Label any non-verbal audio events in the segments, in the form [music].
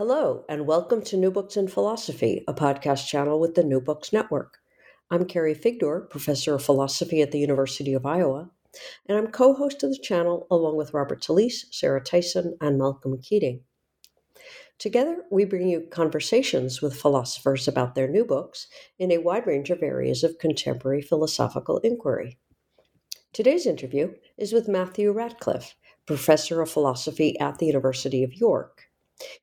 Hello, and welcome to New Books in Philosophy, a podcast channel with the New Books Network. I'm Carrie Figdor, professor of philosophy at the University of Iowa, and I'm co host of the channel along with Robert Talisse, Sarah Tyson, and Malcolm Keating. Together, we bring you conversations with philosophers about their new books in a wide range of areas of contemporary philosophical inquiry. Today's interview is with Matthew Ratcliffe, professor of philosophy at the University of York.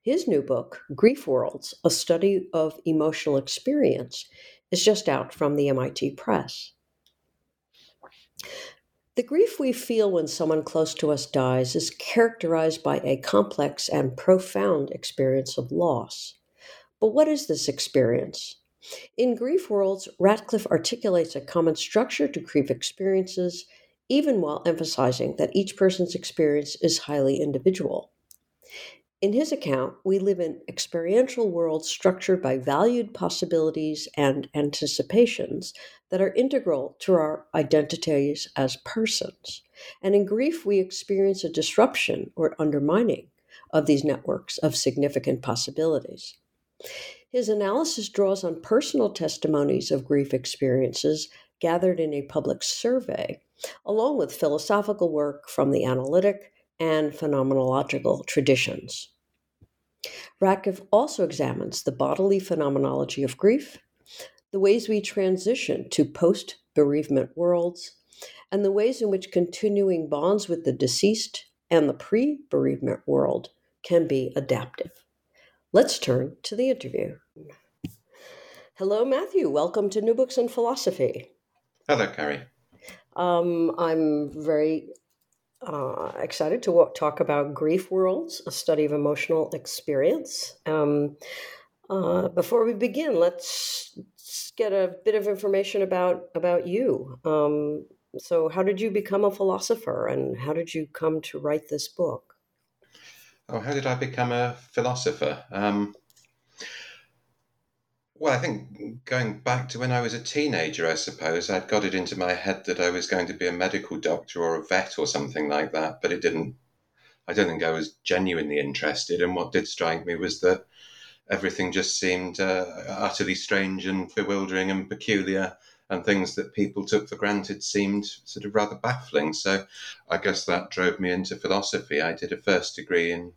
His new book, Grief Worlds A Study of Emotional Experience, is just out from the MIT Press. The grief we feel when someone close to us dies is characterized by a complex and profound experience of loss. But what is this experience? In Grief Worlds, Ratcliffe articulates a common structure to grief experiences, even while emphasizing that each person's experience is highly individual. In his account, we live in experiential worlds structured by valued possibilities and anticipations that are integral to our identities as persons. And in grief, we experience a disruption or undermining of these networks of significant possibilities. His analysis draws on personal testimonies of grief experiences gathered in a public survey, along with philosophical work from the analytic and phenomenological traditions. Ratcliffe also examines the bodily phenomenology of grief, the ways we transition to post bereavement worlds, and the ways in which continuing bonds with the deceased and the pre bereavement world can be adaptive. Let's turn to the interview. Hello, Matthew. Welcome to New Books in Philosophy. Hello, Carrie. Um, I'm very uh, excited to talk about Grief Worlds, a study of emotional experience. Um, uh, before we begin, let's get a bit of information about about you. Um, so, how did you become a philosopher, and how did you come to write this book? Oh, how did I become a philosopher? Um, well, I think going back to when I was a teenager, I suppose, I'd got it into my head that I was going to be a medical doctor or a vet or something like that, but it didn't. I don't think I was genuinely interested. And what did strike me was that everything just seemed uh, utterly strange and bewildering and peculiar, and things that people took for granted seemed sort of rather baffling. So I guess that drove me into philosophy. I did a first degree in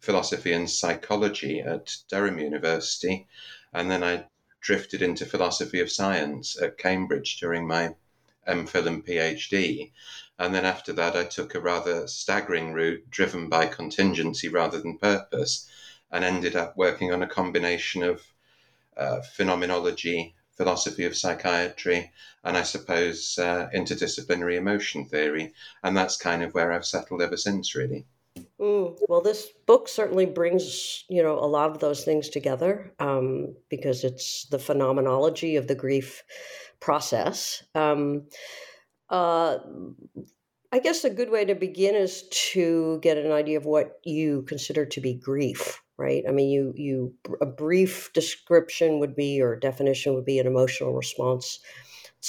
philosophy and psychology at Durham University and then I drifted into philosophy of science at Cambridge during my MPhil and PhD. And then after that, I took a rather staggering route driven by contingency rather than purpose and ended up working on a combination of uh, phenomenology, philosophy of psychiatry, and I suppose uh, interdisciplinary emotion theory. And that's kind of where I've settled ever since, really. Mm, well, this book certainly brings you know a lot of those things together um, because it's the phenomenology of the grief process. Um, uh, I guess a good way to begin is to get an idea of what you consider to be grief, right? I mean, you you a brief description would be or definition would be an emotional response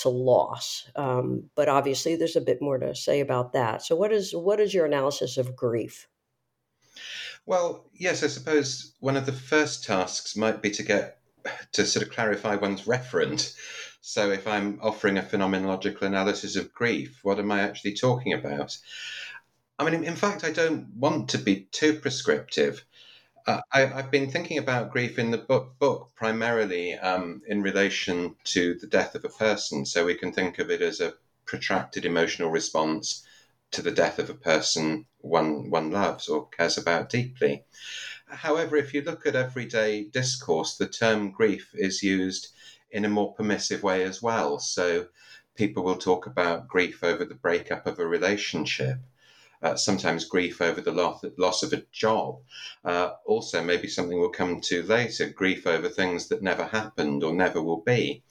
to loss. Um, but obviously, there's a bit more to say about that. So, what is what is your analysis of grief? Well, yes, I suppose one of the first tasks might be to get [sighs] to sort of clarify one's referent. So, if I'm offering a phenomenological analysis of grief, what am I actually talking about? I mean, in fact, I don't want to be too prescriptive. Uh, I, have been thinking about grief in the book, book primarily um, in relation to the death of a person. So we can think of it as a protracted emotional response to the death of a person one one loves or cares about deeply. However, if you look at everyday discourse, the term grief is used in a more permissive way as well. So people will talk about grief over the breakup of a relationship uh, sometimes grief over the loss, loss of a job. Uh, also, maybe something we'll come to later grief over things that never happened or never will be.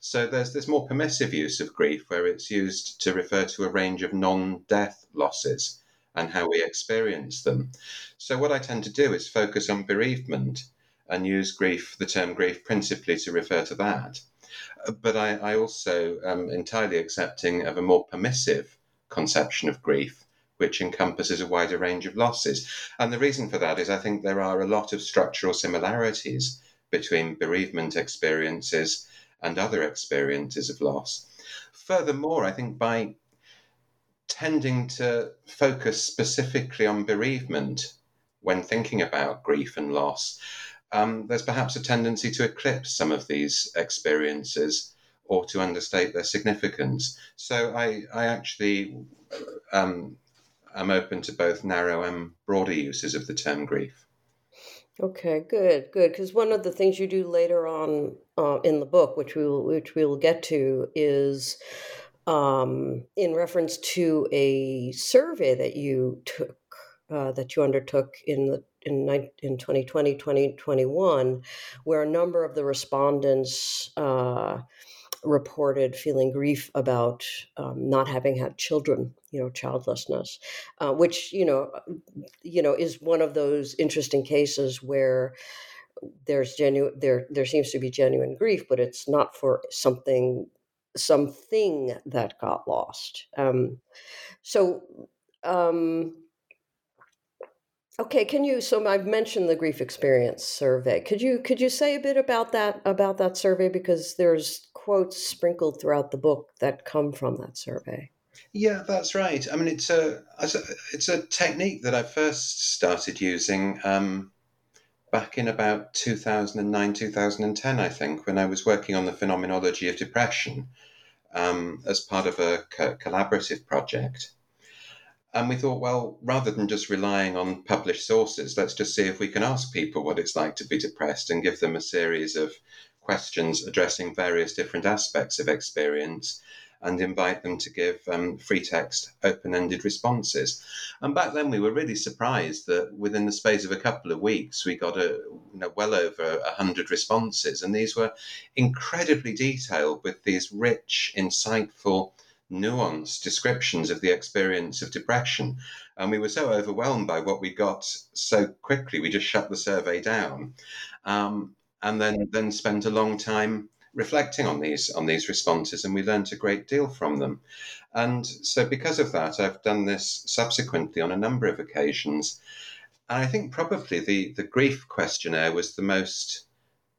So there's this more permissive use of grief where it's used to refer to a range of non death losses and how we experience them. So, what I tend to do is focus on bereavement and use grief, the term grief, principally to refer to that. Uh, but I, I also am entirely accepting of a more permissive conception of grief which encompasses a wider range of losses. And the reason for that is I think there are a lot of structural similarities between bereavement experiences and other experiences of loss. Furthermore, I think by tending to focus specifically on bereavement when thinking about grief and loss, um, there's perhaps a tendency to eclipse some of these experiences or to understate their significance. So I, I actually um, I'm open to both narrow and broader uses of the term grief. Okay, good, good. Because one of the things you do later on uh, in the book, which we will, which we will get to, is um, in reference to a survey that you took, uh, that you undertook in the in in 2020 2021 where a number of the respondents uh, reported feeling grief about um, not having had children, you know, childlessness, uh, which you know, you know, is one of those interesting cases where there's genuine there there seems to be genuine grief, but it's not for something something that got lost. Um, so. Um, Okay, can you? So I've mentioned the grief experience survey. Could you could you say a bit about that about that survey because there's quotes sprinkled throughout the book that come from that survey. Yeah, that's right. I mean, it's a it's a technique that I first started using um, back in about 2009 2010, I think, when I was working on the phenomenology of depression um, as part of a co- collaborative project. And we thought, well, rather than just relying on published sources, let's just see if we can ask people what it's like to be depressed and give them a series of questions addressing various different aspects of experience and invite them to give um, free text, open ended responses. And back then, we were really surprised that within the space of a couple of weeks, we got a you know, well over 100 responses. And these were incredibly detailed with these rich, insightful, nuanced descriptions of the experience of depression. And we were so overwhelmed by what we got so quickly, we just shut the survey down. Um, and then, then spent a long time reflecting on these on these responses and we learned a great deal from them and so because of that i've done this subsequently on a number of occasions and i think probably the the grief questionnaire was the most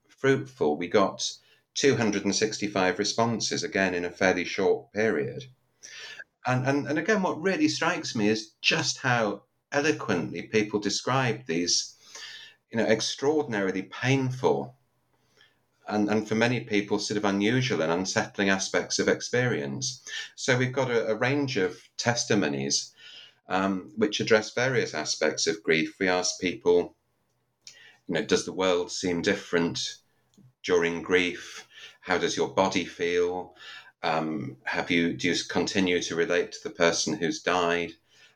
fruitful we got 265 responses again in a fairly short period. And, and, and again, what really strikes me is just how eloquently people describe these, you know, extraordinarily painful and, and for many people, sort of unusual and unsettling aspects of experience. So we've got a, a range of testimonies um, which address various aspects of grief. We ask people, you know, does the world seem different during grief? How does your body feel? Um, have you do you continue to relate to the person who's died,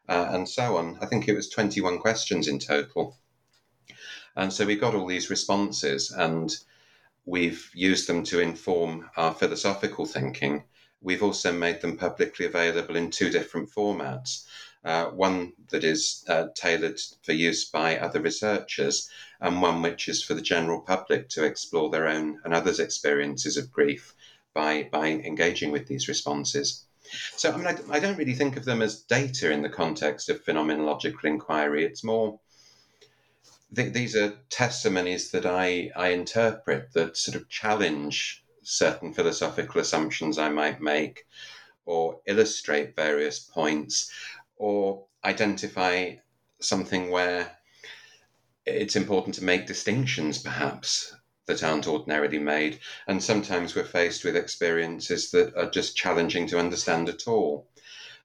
uh, and so on? I think it was twenty one questions in total, and so we got all these responses, and we've used them to inform our philosophical thinking. We've also made them publicly available in two different formats uh, one that is uh, tailored for use by other researchers, and one which is for the general public to explore their own and others' experiences of grief by, by engaging with these responses. So, I mean, I, I don't really think of them as data in the context of phenomenological inquiry. It's more, th- these are testimonies that I, I interpret that sort of challenge certain philosophical assumptions I might make or illustrate various points or identify something where it's important to make distinctions, perhaps, that aren't ordinarily made. And sometimes we're faced with experiences that are just challenging to understand at all.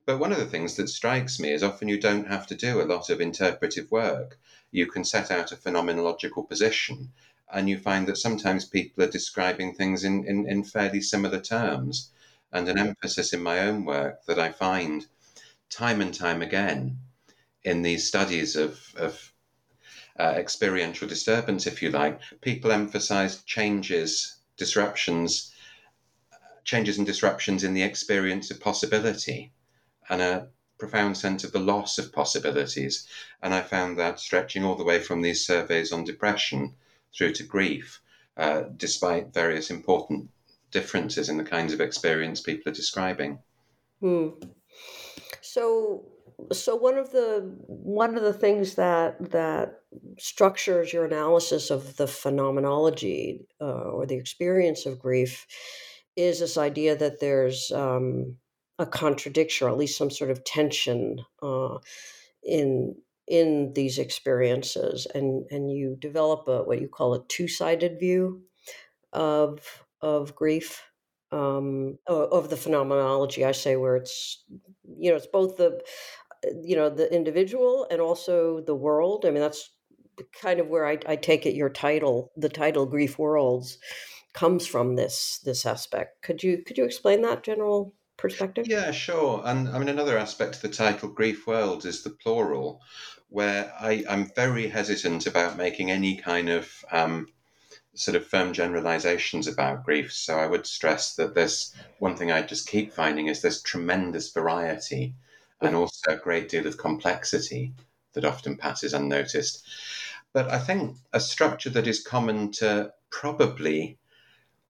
But one of the things that strikes me is often you don't have to do a lot of interpretive work. You can set out a phenomenological position, and you find that sometimes people are describing things in, in, in fairly similar terms. And an emphasis in my own work that I find time and time again in these studies of, of uh, experiential disturbance, if you like, people emphasize changes, disruptions, changes and disruptions in the experience of possibility and a profound sense of the loss of possibilities. And I found that stretching all the way from these surveys on depression through to grief, uh, despite various important differences in the kinds of experience people are describing. Hmm. So, so one of the one of the things that that structures your analysis of the phenomenology uh, or the experience of grief is this idea that there's um, a contradiction, or at least some sort of tension uh, in in these experiences, and and you develop a what you call a two sided view of of grief um, of the phenomenology. I say where it's you know it's both the you know the individual and also the world. I mean that's kind of where I, I take it your title the title grief worlds comes from this this aspect could you could you explain that general perspective yeah sure and i mean another aspect of the title grief worlds is the plural where I, i'm very hesitant about making any kind of um, sort of firm generalizations about grief. So I would stress that there's one thing I just keep finding is there's tremendous variety and also a great deal of complexity that often passes unnoticed. But I think a structure that is common to probably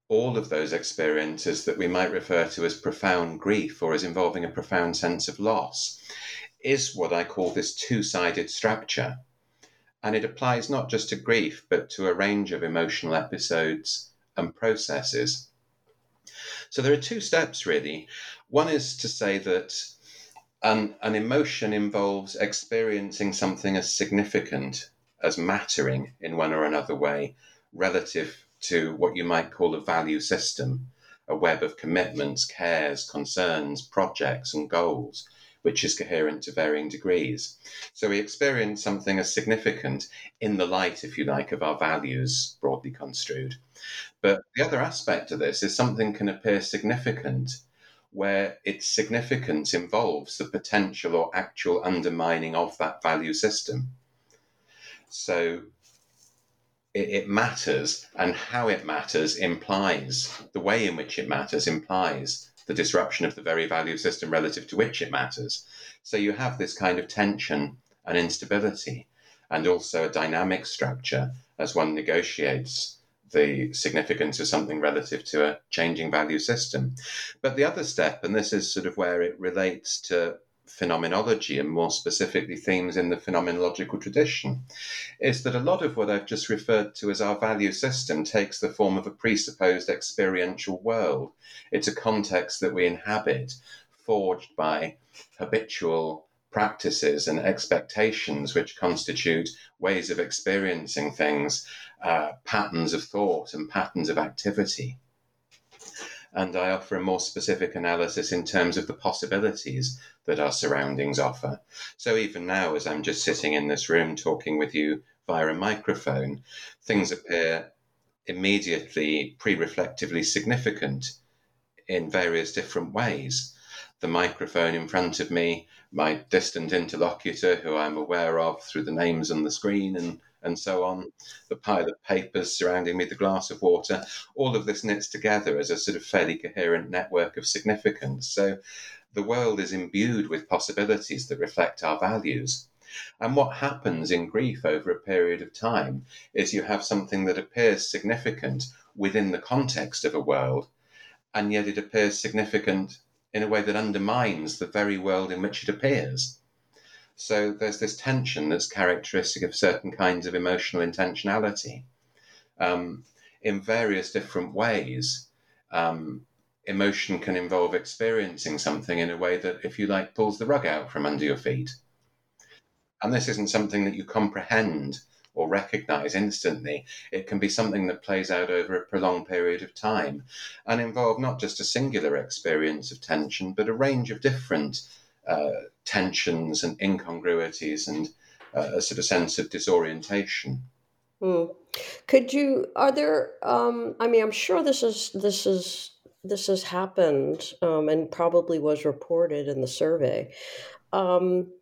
all of those experiences that we might refer to as profound grief or as involving a profound sense of loss is what I call this two sided structure. And it applies not just to grief, but to a range of emotional episodes and processes. So there are two steps really. One is to say that an, an emotion involves experiencing something as significant as mattering in one or another way relative to what you might call a value system, a web of commitments, cares, concerns, projects, and goals which is coherent to varying degrees. So we experience something as significant in the light, if you like, of our values, broadly construed. But the other aspect of this is something can appear significant where its significance involves the potential or actual undermining of that value system. So it, it, matters, and how it matters implies the way in which it matters implies the disruption of the very value system relative to which it matters. So you have this kind of tension and instability, and also a dynamic structure as one negotiates the significance of something relative to a changing value system. But the other step, and this is sort of where it relates to phenomenology and more specifically themes in the phenomenological tradition is that a lot of what I've just referred to as our value system takes the form of a presupposed experiential world. It's a context that we inhabit, forged by habitual practices and expectations which constitute ways of experiencing things, uh, patterns of thought and patterns of activity and I offer a more specific analysis in terms of the possibilities that our surroundings offer. So even now, as I'm just sitting in this room talking with you via a microphone, things appear immediately pre reflectively significant in various different ways. The microphone in front of me, my distant interlocutor who I'm aware of through the names on the screen and and so on, the pile of papers surrounding me, the glass of water, all of this knits together as a sort of fairly coherent network of significance. So the world is imbued with possibilities that reflect our values. And what happens in grief over a period of time is you have something that appears significant within the context of a world, and yet it appears significant in a way that undermines the very world in which it appears. So there's this tension that's characteristic of certain kinds of emotional intentionality. Um, in various different ways, um, emotion can involve experiencing something in a way that, if you like, pulls the rug out from under your feet. And this isn't something that you comprehend or recognize instantly. It can be something that plays out over a prolonged period of time and involve not just a singular experience of tension, but a range of different uh, tensions and incongruities and uh, a sort of sense of disorientation. Mm. Could you? Are there? Um, I mean, I'm sure this is this is this has happened um, and probably was reported in the survey. Um,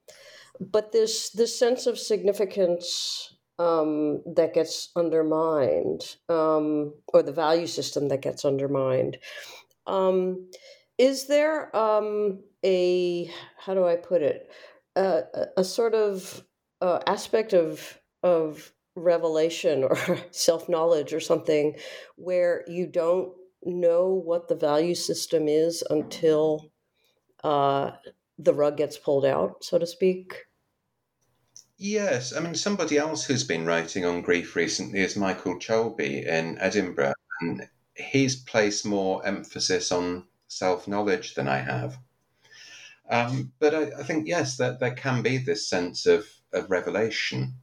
but this this sense of significance um, that gets undermined, um, or the value system that gets undermined. Um, is there um, a how do I put it a, a sort of uh, aspect of of revelation or [laughs] self knowledge or something where you don't know what the value system is until uh, the rug gets pulled out, so to speak? Yes, I mean, somebody else who's been writing on grief recently is Michael Cholbi in Edinburgh, and he's placed more emphasis on self knowledge than I have. Um, but I, I, think, yes, that there can be this sense of, of revelation.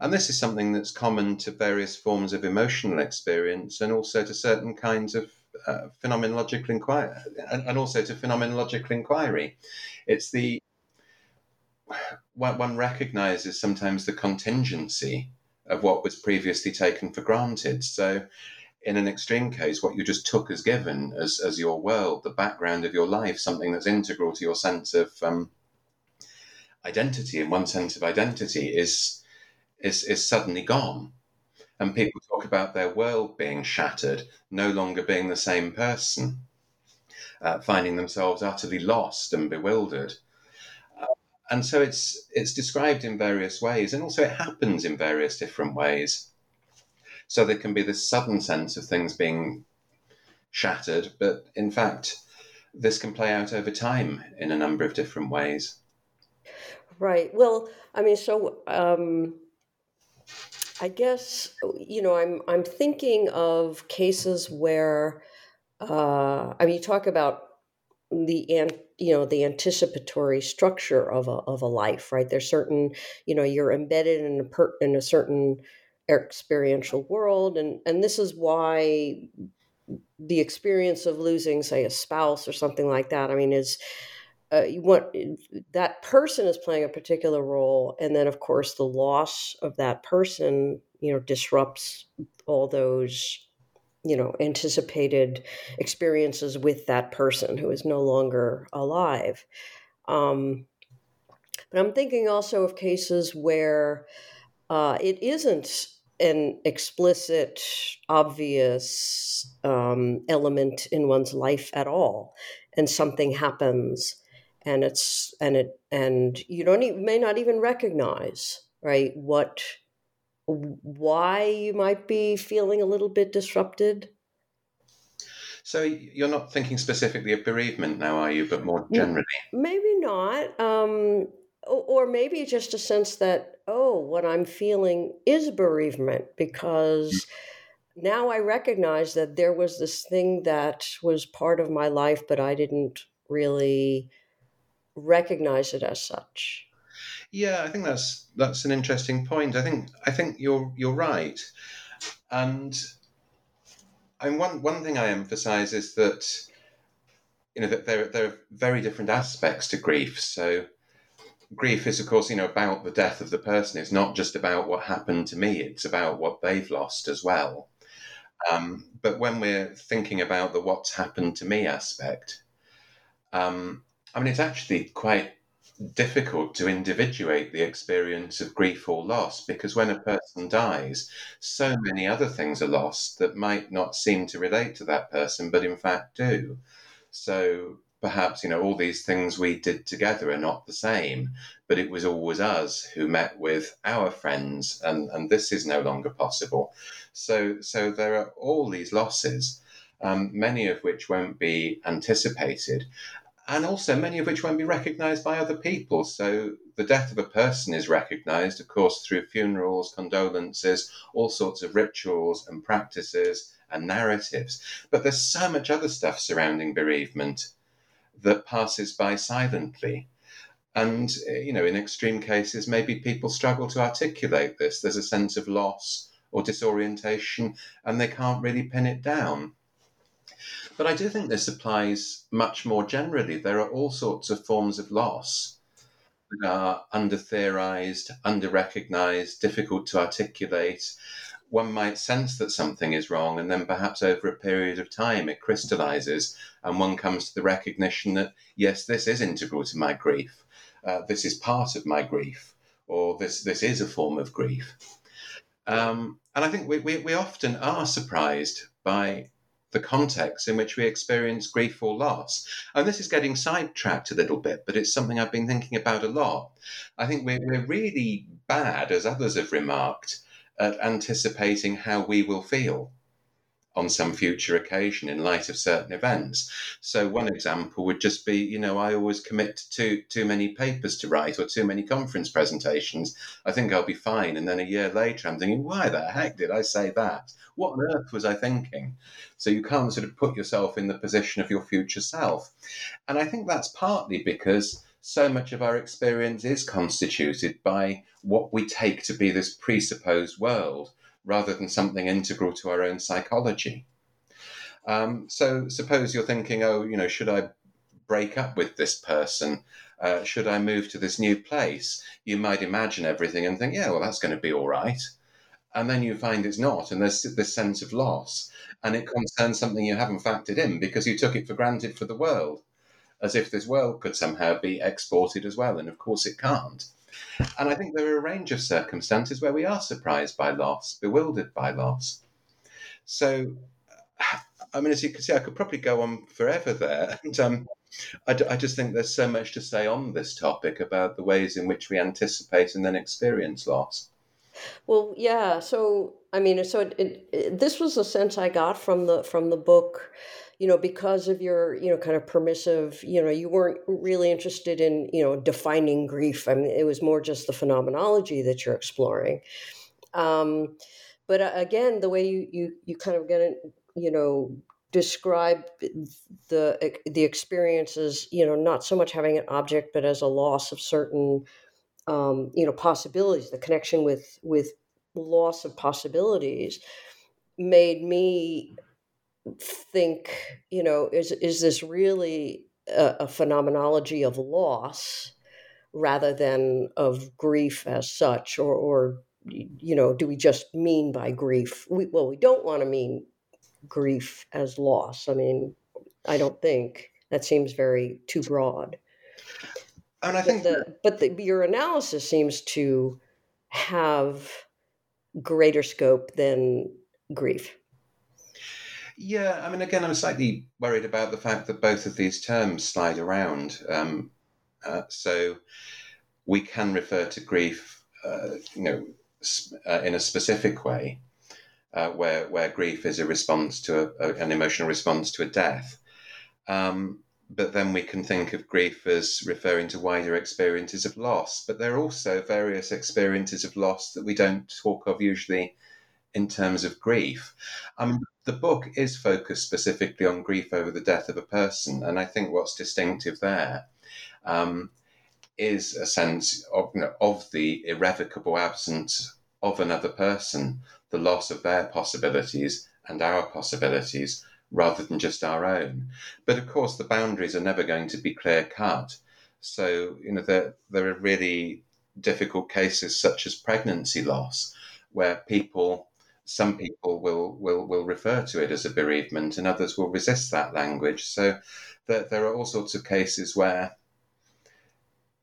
And this is something that's common to various forms of emotional experience and also to certain kinds of uh, phenomenological inquiry and, and, also to phenomenological inquiry. It's the one recognizes sometimes the contingency of what was previously taken for granted. So, in an extreme case, what you just took as given as, as your world, the background of your life, something that's integral to your sense of um, identity, and one sense of identity is is is suddenly gone. And people talk about their world being shattered, no longer being the same person, uh, finding themselves utterly lost and bewildered. Uh, and so it's it's described in various ways, and also it happens in various different ways. So there can be this sudden sense of things being shattered, but in fact, this can play out over time in a number of different ways. Right. Well, I mean, so um, I guess you know I'm I'm thinking of cases where uh, I mean you talk about the an, you know the anticipatory structure of a of a life right there's certain you know you're embedded in a per, in a certain experiential world and and this is why the experience of losing say a spouse or something like that i mean is uh, you want that person is playing a particular role and then of course the loss of that person you know disrupts all those you know anticipated experiences with that person who is no longer alive. Um, but i'm thinking also of cases where uh, it isn't an explicit obvious um, element in one's life at all and something happens and it's and it and you don't even, may not even recognize right what why you might be feeling a little bit disrupted. So you're not thinking specifically of bereavement now are you but more generally? maybe not um, or maybe just a sense that oh what i'm feeling is bereavement because mm. now i recognize that there was this thing that was part of my life but i didn't really recognize it as such. Yeah, I think that's that's an interesting point. I think I think you're you're right, and I mean, one one thing I emphasise is that you know that there there are very different aspects to grief. So grief is of course you know about the death of the person. It's not just about what happened to me. It's about what they've lost as well. Um, but when we're thinking about the what's happened to me aspect, um, I mean, it's actually quite difficult to individuate the experience of grief or loss because when a person dies, so many other things are lost that might not seem to relate to that person, but in fact do. So perhaps, you know, all these things we did together are not the same, but it was always us who met with our friends, and, and this is no longer possible. So, so there are all these losses. Um, many of which won't be anticipated and also many of which won't be recognized by other people. So the death of a person is recognized, of course, through funerals, condolences, all sorts of rituals and practices and narratives. But there's so much other stuff surrounding bereavement that passes by silently. And, uh, you know, in extreme cases, maybe people struggle to articulate this. There's a sense of loss or disorientation, and they can't really pin it down. But I do think this applies much more generally. There are all sorts of forms of loss that are under theorized, under recognized, difficult to articulate. One might sense that something is wrong, and then perhaps over a period of time it crystallizes, and one comes to the recognition that, yes, this is integral to my grief. uh, this is part of my grief, or this this is a form of grief. Um, and I think we, we, we often are surprised by the context in which we experience grief or loss. And this is getting sidetracked a little bit, but it's something I've been thinking about a lot. I think we're, we're really bad, as others have remarked, at anticipating how we will feel on some future occasion in light of certain events. So one example would just be, you know, I always commit to too many papers to write or too many conference presentations. I think I'll be fine. And then a year later, I'm thinking, why the heck did I say that? What on earth was I thinking? So you can't sort of put yourself in the position of your future self. And I think that's partly because so much of our experience is constituted by what we take to be this presupposed world rather than something integral to our own psychology. Um, so suppose you're thinking, oh, you know, should I break up with this person? Uh, should I move to this new place? You might imagine everything and think, yeah, well, that's going to be all right. And then you find it's not, and there's this sense of loss. And it concerns something you haven't factored in because you took it for granted for the world, as if this world could somehow be exported as well. And of course, it can't. And I think there are a range of circumstances where we are surprised by loss, bewildered by loss. So, I mean, as you can see, I could probably go on forever there. [laughs] And um, I, I just think there's so much to say on this topic about the ways in which we anticipate and then experience loss. Well, yeah. So, I mean, so it, it, it, this was a sense I got from the from the book you know because of your you know kind of permissive you know you weren't really interested in you know defining grief. I mean it was more just the phenomenology that you're exploring. Um, but uh, again the way you you you kind of get it you know describe the the experiences you know not so much having an object but as a loss of certain um, you know possibilities. The connection with with loss of possibilities made me think, you know, is is this really a, a phenomenology of loss rather than of grief as such, or or you know, do we just mean by grief? We, well, we don't want to mean grief as loss. I mean, I don't think that seems very too broad. And I think, but, the, but the, your analysis seems to have greater scope than grief. Yeah, I mean, again, I'm slightly worried about the fact that both of these terms slide around. Um, uh, so we can refer to grief, uh, you know, uh, in a specific way, uh, where where grief is a response to a, a, an emotional response to a death. Um, but then we can think of grief as referring to wider experiences of loss. But there are also various experiences of loss that we don't talk of usually in terms of grief. Mean, the book is focused specifically on grief over the death of a person, and I think what's distinctive there um, is a sense of, you know, of the irrevocable absence of another person, the loss of their possibilities and our possibilities rather than just our own. But of course, the boundaries are never going to be clear cut. So, you know, there, there are really difficult cases such as pregnancy loss, where people some people will, will, will refer to it as a bereavement and others will resist that language. So there, there are all sorts of cases where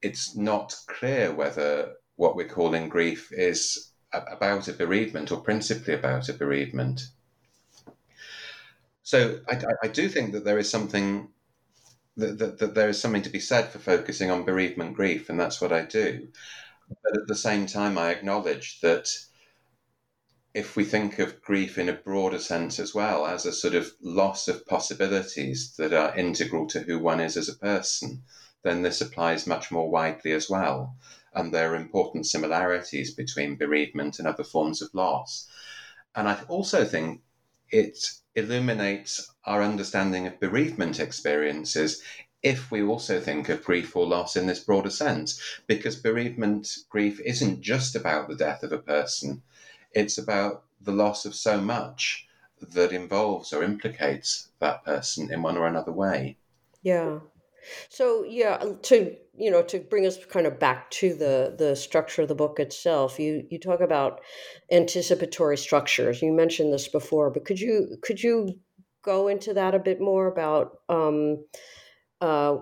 it's not clear whether what we're calling grief is about a bereavement or principally about a bereavement. So I, I do think that there is something that, that, that, there is something to be said for focusing on bereavement grief, and that's what I do. But at the same time, I acknowledge that if we think of grief in a broader sense as well as a sort of loss of possibilities that are integral to who one is as a person, then this applies much more widely as well. And there are important similarities between bereavement and other forms of loss. And I also think it illuminates our understanding of bereavement experiences if we also think of grief or loss in this broader sense, because bereavement grief isn't just about the death of a person it's about the loss of so much that involves or implicates that person in one or another way. Yeah. So yeah, to you know, to bring us kind of back to the the structure of the book itself, you you talk about anticipatory structures. You mentioned this before, but could you could you go into that a bit more about um, uh,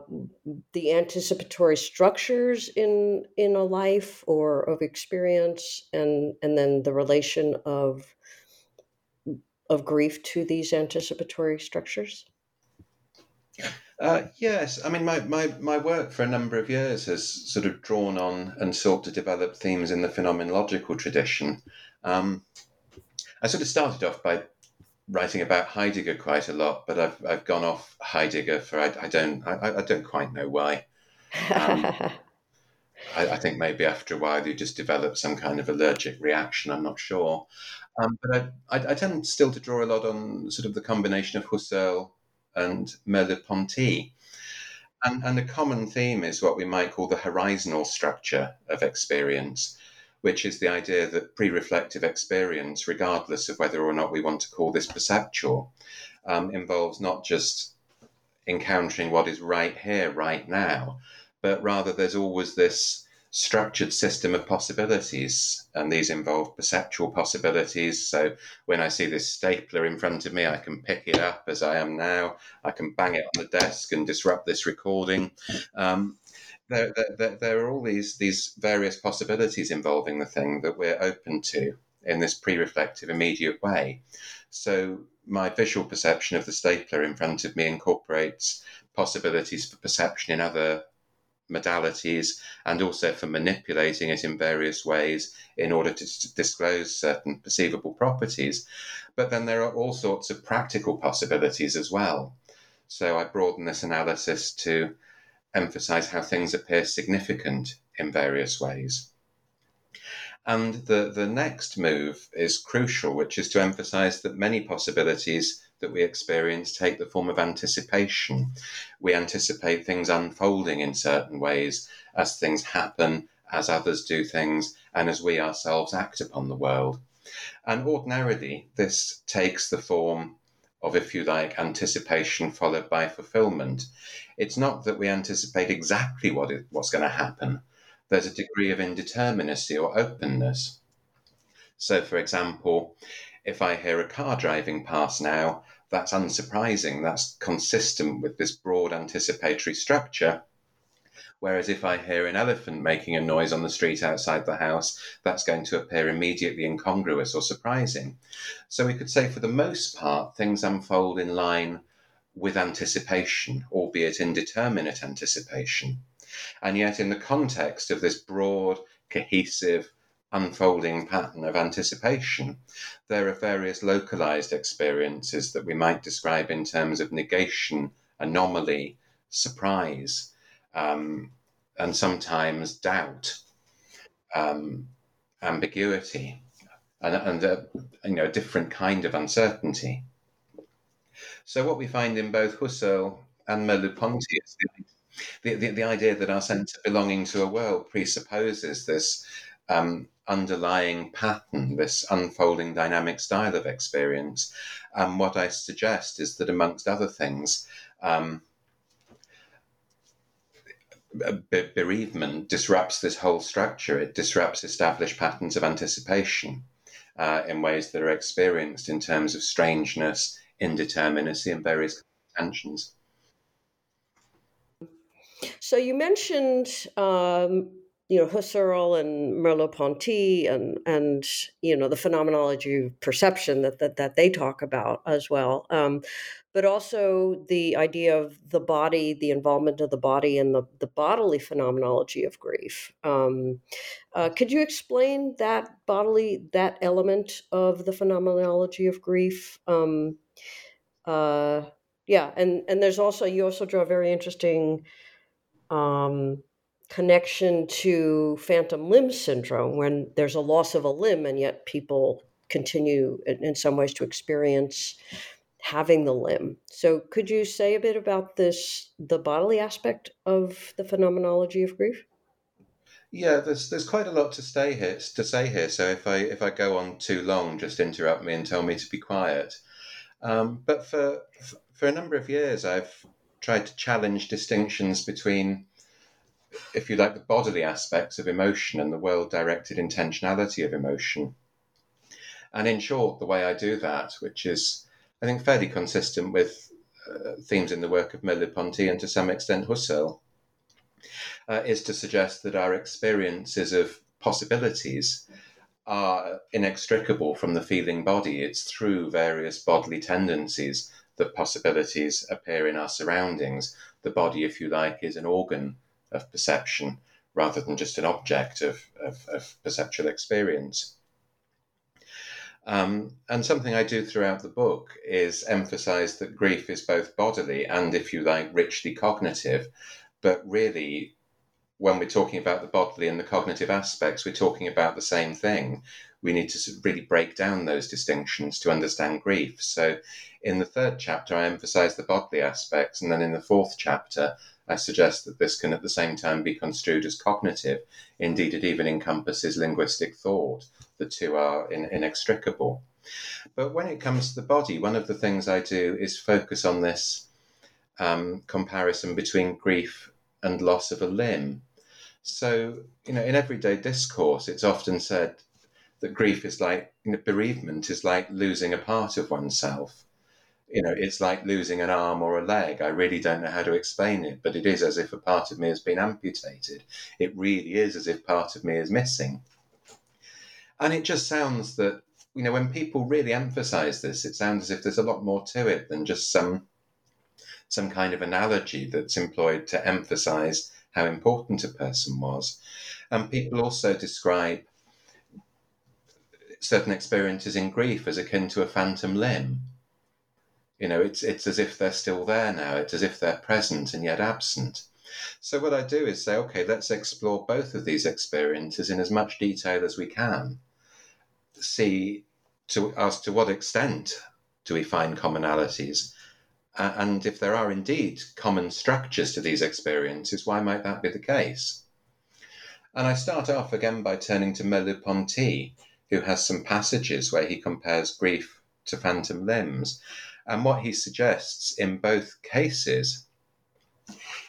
the anticipatory structures in in a life or of experience, and and then the relation of of grief to these anticipatory structures? Uh, yes, I mean, my, my, my work for a number of years has sort of drawn on and sought to develop themes in the phenomenological tradition. Um, I sort of started off by writing about Heidegger quite a lot, but I've, I've gone off Heidegger for I, I don't I, I don't quite know why. Um, [laughs] I, I, think maybe after a while you just develop some kind of allergic reaction. I'm not sure, um, but I, I, I tend still to draw a lot on sort of the combination of Husserl and Merleau-Ponty. And, and a common theme is what we might call the horizontal structure of experience, which is the idea that pre reflective experience, regardless of whether or not we want to call this perceptual, um, involves not just encountering what is right here, right now, but rather there's always this structured system of possibilities, and these involve perceptual possibilities. So when I see this stapler in front of me, I can pick it up as I am now. I can bang it on the desk and disrupt this recording. Um, there, there, there are all these these various possibilities involving the thing that we're open to in this pre-reflective, immediate way. So my visual perception of the stapler in front of me incorporates possibilities for perception in other modalities and also for manipulating it in various ways in order to disclose certain perceivable properties. But then there are all sorts of practical possibilities as well. So I broaden this analysis to emphasize how things appear significant in various ways. And the, the next move is crucial, which is to emphasize that many possibilities that we experience take the form of anticipation. We anticipate things unfolding in certain ways as things happen, as others do things, and as we ourselves act upon the world. And ordinarily, this takes the form of, if you like, anticipation followed by fulfillment. It's not that we anticipate exactly what is, what's going to happen. There's a degree of indeterminacy or openness. So, for example, if I hear a car driving past now, that's unsurprising. That's consistent with this broad anticipatory structure. Whereas if I hear an elephant making a noise on the street outside the house, that's going to appear immediately incongruous or surprising. So we could say, for the most part, things unfold in line with anticipation, albeit indeterminate anticipation. And yet, in the context of this broad, cohesive, unfolding pattern of anticipation. There are various localized experiences that we might describe in terms of negation, anomaly, surprise, um, and sometimes doubt, um, ambiguity, and, and a, you know, a different kind of uncertainty. So, what we find in both Husserl and Merleau-Ponty is the, the, the, idea that our sense of belonging to a world presupposes this um, underlying pattern, this unfolding dynamic style of experience. And what I suggest is that, amongst other things, um, bereavement disrupts this whole structure. It disrupts established patterns of anticipation uh, in ways that are experienced in terms of strangeness, indeterminacy, and various tensions. So you mentioned um, you know Husserl and Merleau-Ponty and and you know the phenomenology of perception that that, that they talk about as well, um, but also the idea of the body, the involvement of the body, and the the bodily phenomenology of grief. Um, uh, could you explain that bodily that element of the phenomenology of grief? Um, uh, yeah, and and there's also you also draw a very interesting. Um, connection to phantom limb syndrome when there's a loss of a limb and yet people continue in, in some ways to experience having the limb. So could you say a bit about this the bodily aspect of the phenomenology of grief? Yeah, there's there's quite a lot to stay here to say here. So if I if I go on too long, just interrupt me and tell me to be quiet. Um, but for for a number of years, I've tried to challenge distinctions between if you like, the bodily aspects of emotion and the well directed intentionality of emotion. And in short, the way I do that, which is, I think, fairly consistent with uh, themes in the work of Merleau-Ponty and to some extent Husserl, uh, is to suggest that our experiences of possibilities are inextricable from the feeling body. It's through various bodily tendencies that possibilities appear in our surroundings. The body, if you like, is an organ of perception rather than just an object of, of, of perceptual experience. Um, and something I do throughout the book is emphasize that grief is both bodily and, if you like, richly cognitive. But really, when we're talking about the bodily and the cognitive aspects, we're talking about the same thing. We need to really break down those distinctions to understand grief. So, in the third chapter, I emphasize the bodily aspects, and then in the fourth chapter, I suggest that this can at the same time be construed as cognitive. Indeed, it even encompasses linguistic thought. The two are in, inextricable. But when it comes to the body, one of the things I do is focus on this um, comparison between grief and loss of a limb. So, you know, in everyday discourse, it's often said that grief is like, you know, bereavement is like losing a part of oneself. You know, it's like losing an arm or a leg. I really don't know how to explain it, but it is as if a part of me has been amputated. It really is as if part of me is missing. And it just sounds that, you know, when people really emphasize this, it sounds as if there's a lot more to it than just some some kind of analogy that's employed to emphasize how important a person was. And people also describe certain experiences in grief as akin to a phantom limb. You know, it's it's as if they're still there now. It's as if they're present and yet absent. So what I do is say, okay, let's explore both of these experiences in as much detail as we can. See to as to what extent do we find commonalities uh, and if there are indeed common structures to these experiences, why might that be the case? And I start off again by turning to Merleau-Ponty, who has some passages where he compares grief to phantom limbs. And what he suggests in both cases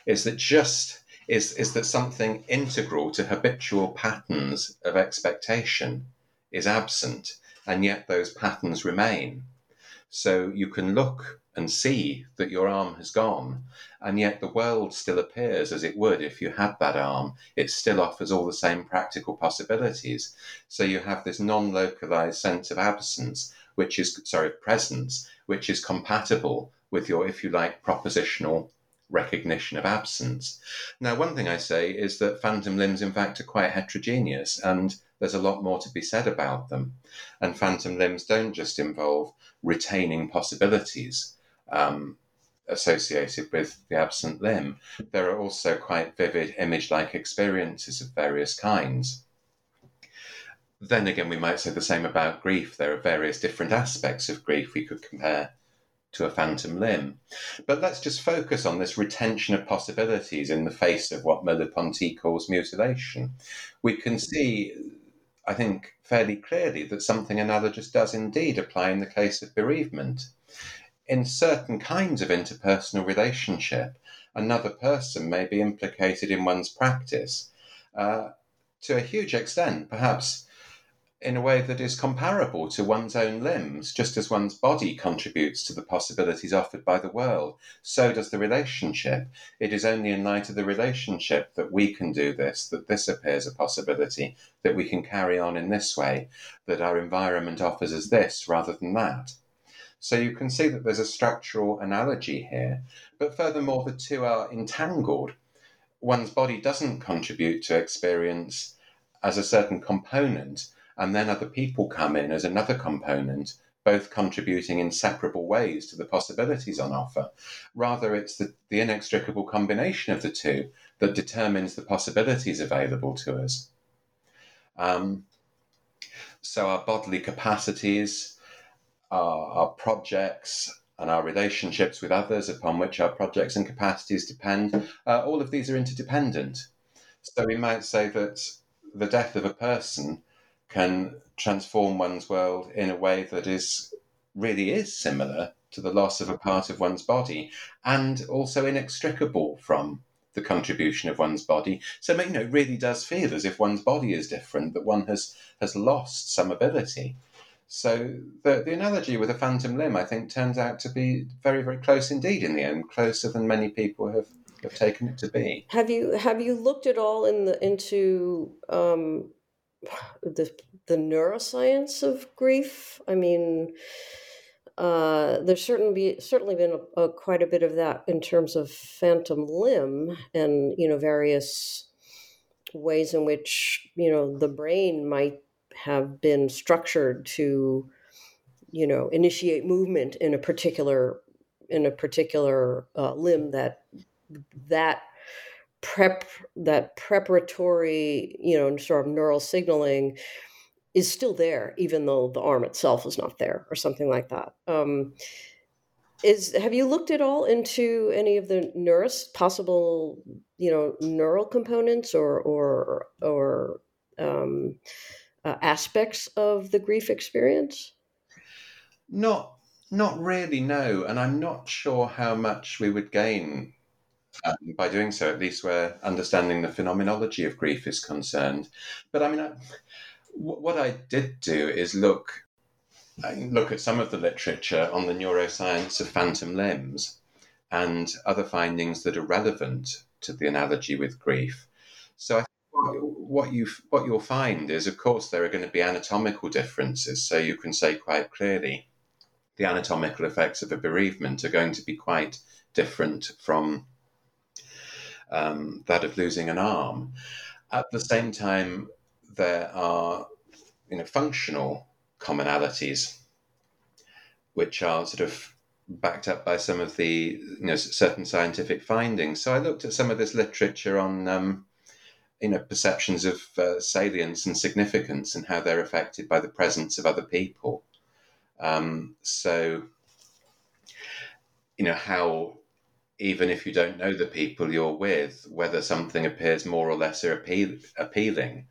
is that just is, is that something integral to habitual patterns of expectation is absent, and yet those patterns remain. So you can look and see that your arm has gone, and yet the world still appears as it would if you had that arm. It still offers all the same practical possibilities. So you have this non localized sense of absence, which is, sorry, presence, which is compatible with your, if you like, propositional recognition of absence. Now, one thing I say is that phantom limbs, in fact, are quite heterogeneous, and there's a lot more to be said about them. And phantom limbs don't just involve retaining possibilities um, associated with the absent limb. There are also quite vivid image like experiences of various kinds. Then again, we might say the same about grief. There are various different aspects of grief we could compare to a phantom limb. But let's just focus on this retention of possibilities in the face of what Merleau-Ponty calls mutilation. We can see, I think, fairly clearly that something analogous does indeed apply in the case of bereavement. In certain kinds of interpersonal relationship, another person may be implicated in one's practice uh, to a huge extent, perhaps in a way that is comparable to one's own limbs, just as one's body contributes to the possibilities offered by the world, so does the relationship. It is only in light of the relationship that we can do this, that this appears a possibility, that we can carry on in this way, that our environment offers us this rather than that. So you can see that there's a structural analogy here. But furthermore, the two are entangled. One's body doesn't contribute to experience as a certain component, and then other people come in as another component, both contributing in separable ways to the possibilities on offer. Rather, it's the, the inextricable combination of the two that determines the possibilities available to us. Um, so, our bodily capacities, our, our projects and our relationships with others upon which our projects and capacities depend, uh, all of these are interdependent. So we might say that the death of a person can transform one's world in a way that is really is similar to the loss of a part of one's body and also inextricable from the contribution of one's body. So you know, it really does feel as if one's body is different, that one has has lost some ability. So the, the analogy with a phantom limb, I think, turns out to be very, very close indeed in the end, closer than many people have, have taken it to be. Have you have you looked at all in the into um, the the neuroscience of grief? I mean, uh, there's certainly be, certainly been a, a, quite a bit of that in terms of phantom limb and you know various ways in which you know the brain might have been structured to you know initiate movement in a particular in a particular uh, limb that that prep that preparatory you know sort of neural signaling is still there even though the arm itself is not there or something like that um, is have you looked at all into any of the neuros possible you know neural components or or or um, uh, aspects of the grief experience? Not, not really. No, and I'm not sure how much we would gain um, by doing so. At least where understanding the phenomenology of grief is concerned. But I mean, what I did do is look look at some of the literature on the neuroscience of phantom limbs and other findings that are relevant to the analogy with grief. So I what you what you'll find is, of course, there are going to be anatomical differences. So you can say quite clearly, the anatomical effects of a bereavement are going to be quite different from um, that of losing an arm. At the same time, there are you know functional commonalities, which are sort of backed up by some of the you know certain scientific findings. So I looked at some of this literature on um, you know perceptions of uh, salience and significance and how they're affected by the presence of other people. Um, so, you know how even if you don't know the people you're with, whether something appears more or less appeal, appealing.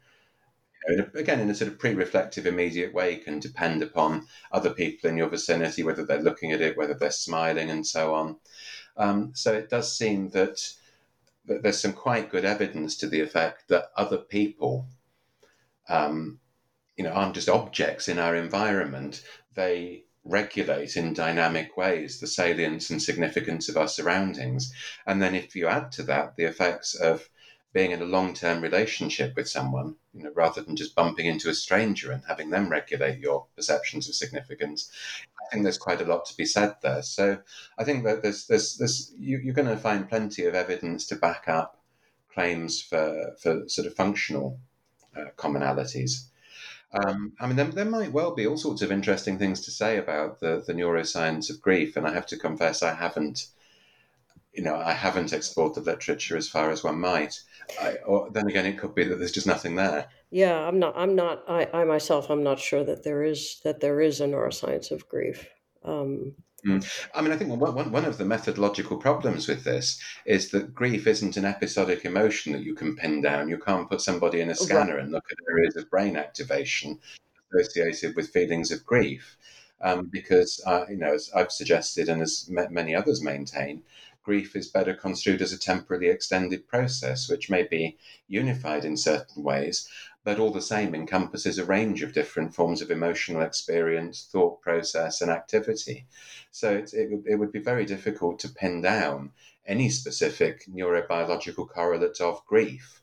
Again, in a sort of pre-reflective, immediate way, can depend upon other people in your vicinity, whether they're looking at it, whether they're smiling, and so on. Um, so it does seem that there's some quite good evidence to the effect that other people, um, you know, aren't just objects in our environment. They regulate in dynamic ways the salience and significance of our surroundings. And then if you add to that the effects of being in a long-term relationship with someone, you know, rather than just bumping into a stranger and having them regulate your perceptions of significance, I think there's quite a lot to be said there. So I think that there's there's, there's you, are going to find plenty of evidence to back up claims for for sort of functional uh, commonalities. Um, I mean, there, there, might well be all sorts of interesting things to say about the, the neuroscience of grief, and I have to confess I haven't, you know, I haven't explored the literature as far as one might. I, or then again, it could be that there's just nothing there. Yeah, I'm not. I'm not. I, I myself, I'm not sure that there is that there is a neuroscience of grief. Um, mm. I mean, I think one, one of the methodological problems with this is that grief isn't an episodic emotion that you can pin down. You can't put somebody in a scanner right. and look at areas of brain activation associated with feelings of grief. Um, because, uh, you know, as I've suggested and as many others maintain, grief is better construed as a temporally extended process, which may be unified in certain ways, but all the same encompasses a range of different forms of emotional experience, thought process, and activity. So it, it, it would be very difficult to pin down any specific neurobiological correlate of grief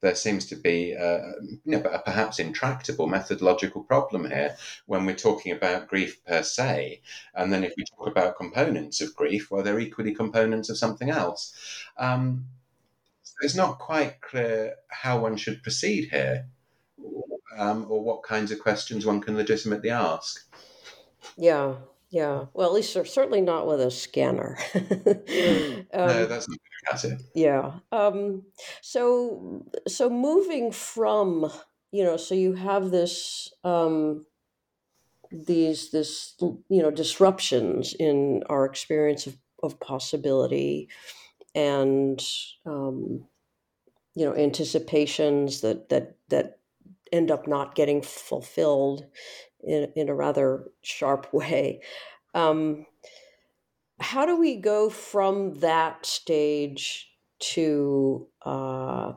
there seems to be a, you know, a, perhaps intractable methodological problem here when we're talking about grief per se. And then if we talk about components of grief, well, they're equally components of something else. Um, it's not quite clear how one should proceed here um, or what kinds of questions one can legitimately ask. Yeah, yeah. Well, at least certainly not with a scanner. [laughs] um, no, that's not cut it. Yeah. Um, so so moving from you know, so you have this um, these this you know disruptions in our experience of, of possibility and um, you know anticipations that that that end up not getting fulfilled in, in a rather sharp [laughs] way. Um, how do we go from that stage to uh,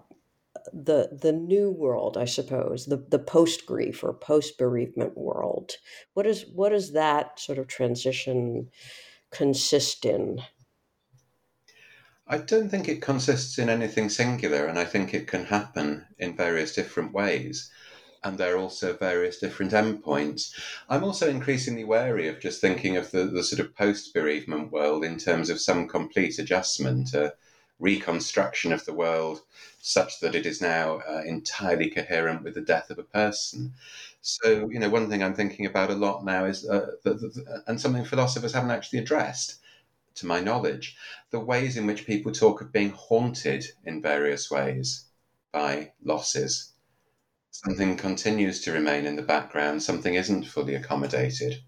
the the new world, I suppose, the the post grief or post bereavement world. What is what does that sort of transition consist in? I don't think it consists in anything singular, and I think it can happen in various different ways. And there are also various different endpoints. I'm also increasingly wary of just thinking of the, the sort of post bereavement world in terms of some complete adjustment, a reconstruction of the world such that it is now uh, entirely coherent with the death of a person. So, you know, one thing I'm thinking about a lot now is, uh, the, the, and something philosophers haven't actually addressed, to my knowledge, the ways in which people talk of being haunted in various ways by losses. Something continues to remain in the background, something isn't fully accommodated.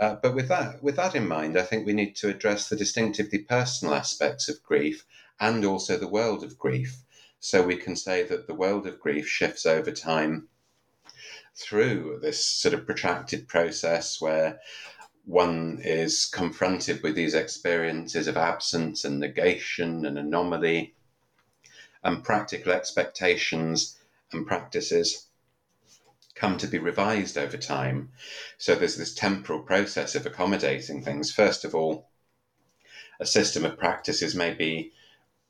Uh, but with that, with that in mind, I think we need to address the distinctively personal aspects of grief and also the world of grief. So we can say that the world of grief shifts over time through this sort of protracted process where one is confronted with these experiences of absence and negation and anomaly and practical expectations and practices come to be revised over time. So there's this temporal process of accommodating things. First of all, a system of practices may be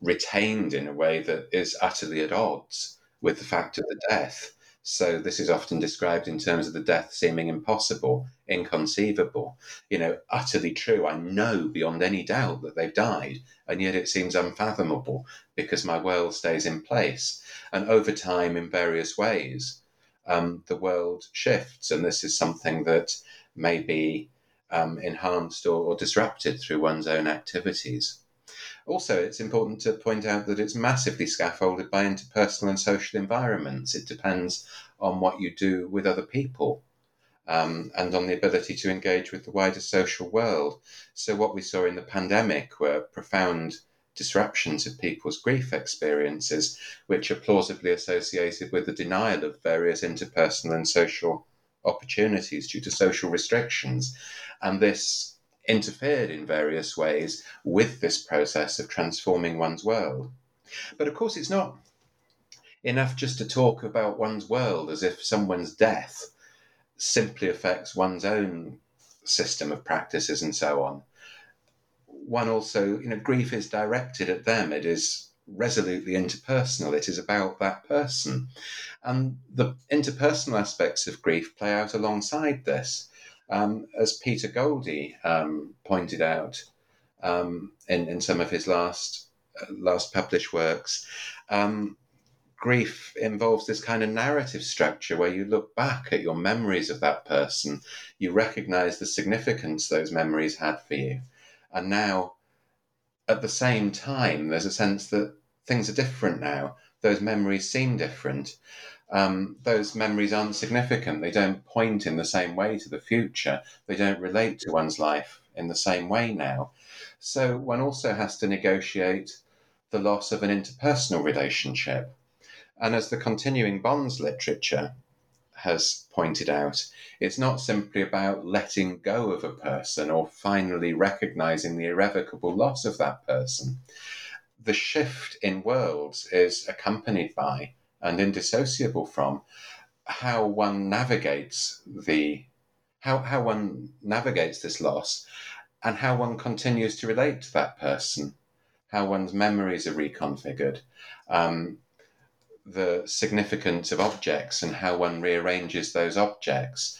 retained in a way that is utterly at odds with the fact of the death. So this is often described in terms of the death seeming impossible, inconceivable, you know, utterly true. I know beyond any doubt that they've died, and yet it seems unfathomable because my world stays in place. And over time, in various ways, um, the world shifts, and this is something that may be um, enhanced or, or disrupted through one's own activities. Also, it's important to point out that it's massively scaffolded by interpersonal and social environments. It depends on what you do with other people um, and on the ability to engage with the wider social world. So, what we saw in the pandemic were profound disruptions of people's grief experiences, which are plausibly associated with the denial of various interpersonal and social opportunities due to social restrictions. And this interfered in various ways with this process of transforming one's world. But of course, it's not enough just to talk about one's world as if someone's death simply affects one's own system of practices and so on. One also, you know, grief is directed at them. It is resolutely interpersonal. It is about that person. And the interpersonal aspects of grief play out alongside this. Um, as Peter Goldie um, pointed out um, in, in some of his last uh, last published works, um, grief involves this kind of narrative structure where you look back at your memories of that person, you recognize the significance those memories had for you, and now at the same time, there's a sense that things are different now. Those memories seem different um, those memories aren't significant. They don't point in the same way to the future. They don't relate to one's life in the same way now. So one also has to negotiate the loss of an interpersonal relationship. And as the continuing bonds literature has pointed out, it's not simply about letting go of a person or finally recognizing the irrevocable loss of that person. The shift in worlds is accompanied by and indissociable from how one navigates the how, how one navigates this loss and how one continues to relate to that person, how one's memories are reconfigured, um, the significance of objects and how one rearranges those objects,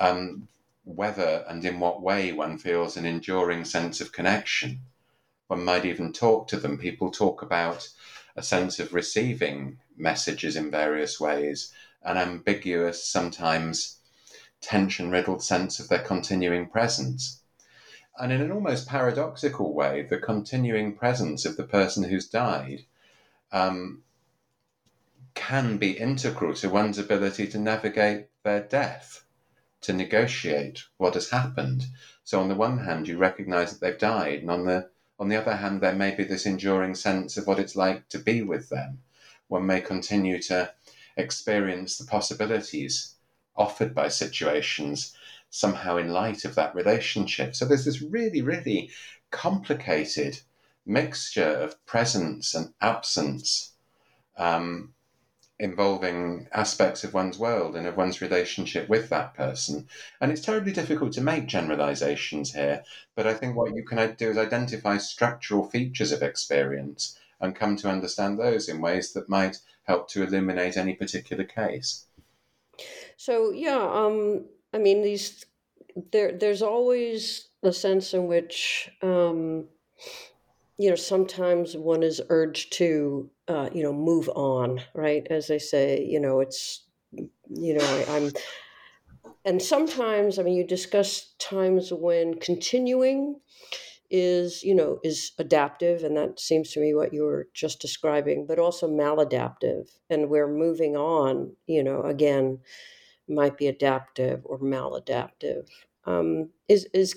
um, whether and in what way one feels an enduring sense of connection. One might even talk to them. People talk about a sense of receiving messages in various ways, an ambiguous, sometimes tension riddled sense of their continuing presence. And in an almost paradoxical way, the continuing presence of the person who's died um, can be integral to one's ability to navigate their death, to negotiate what has happened. So, on the one hand, you recognize that they've died, and on the on the other hand, there may be this enduring sense of what it's like to be with them. One may continue to experience the possibilities offered by situations somehow in light of that relationship. So there's this really, really complicated mixture of presence and absence um, involving aspects of one's world and of one's relationship with that person. And it's terribly difficult to make generalizations here, but I think what you can do is identify structural features of experience and come to understand those in ways that might help to illuminate any particular case. So, yeah, um, I mean, these there there's always a sense in which um, you know sometimes one is urged to uh, you know move on right as they say you know it's you know I, i'm and sometimes i mean you discuss times when continuing is you know is adaptive and that seems to me what you were just describing but also maladaptive and where moving on you know again might be adaptive or maladaptive um, is is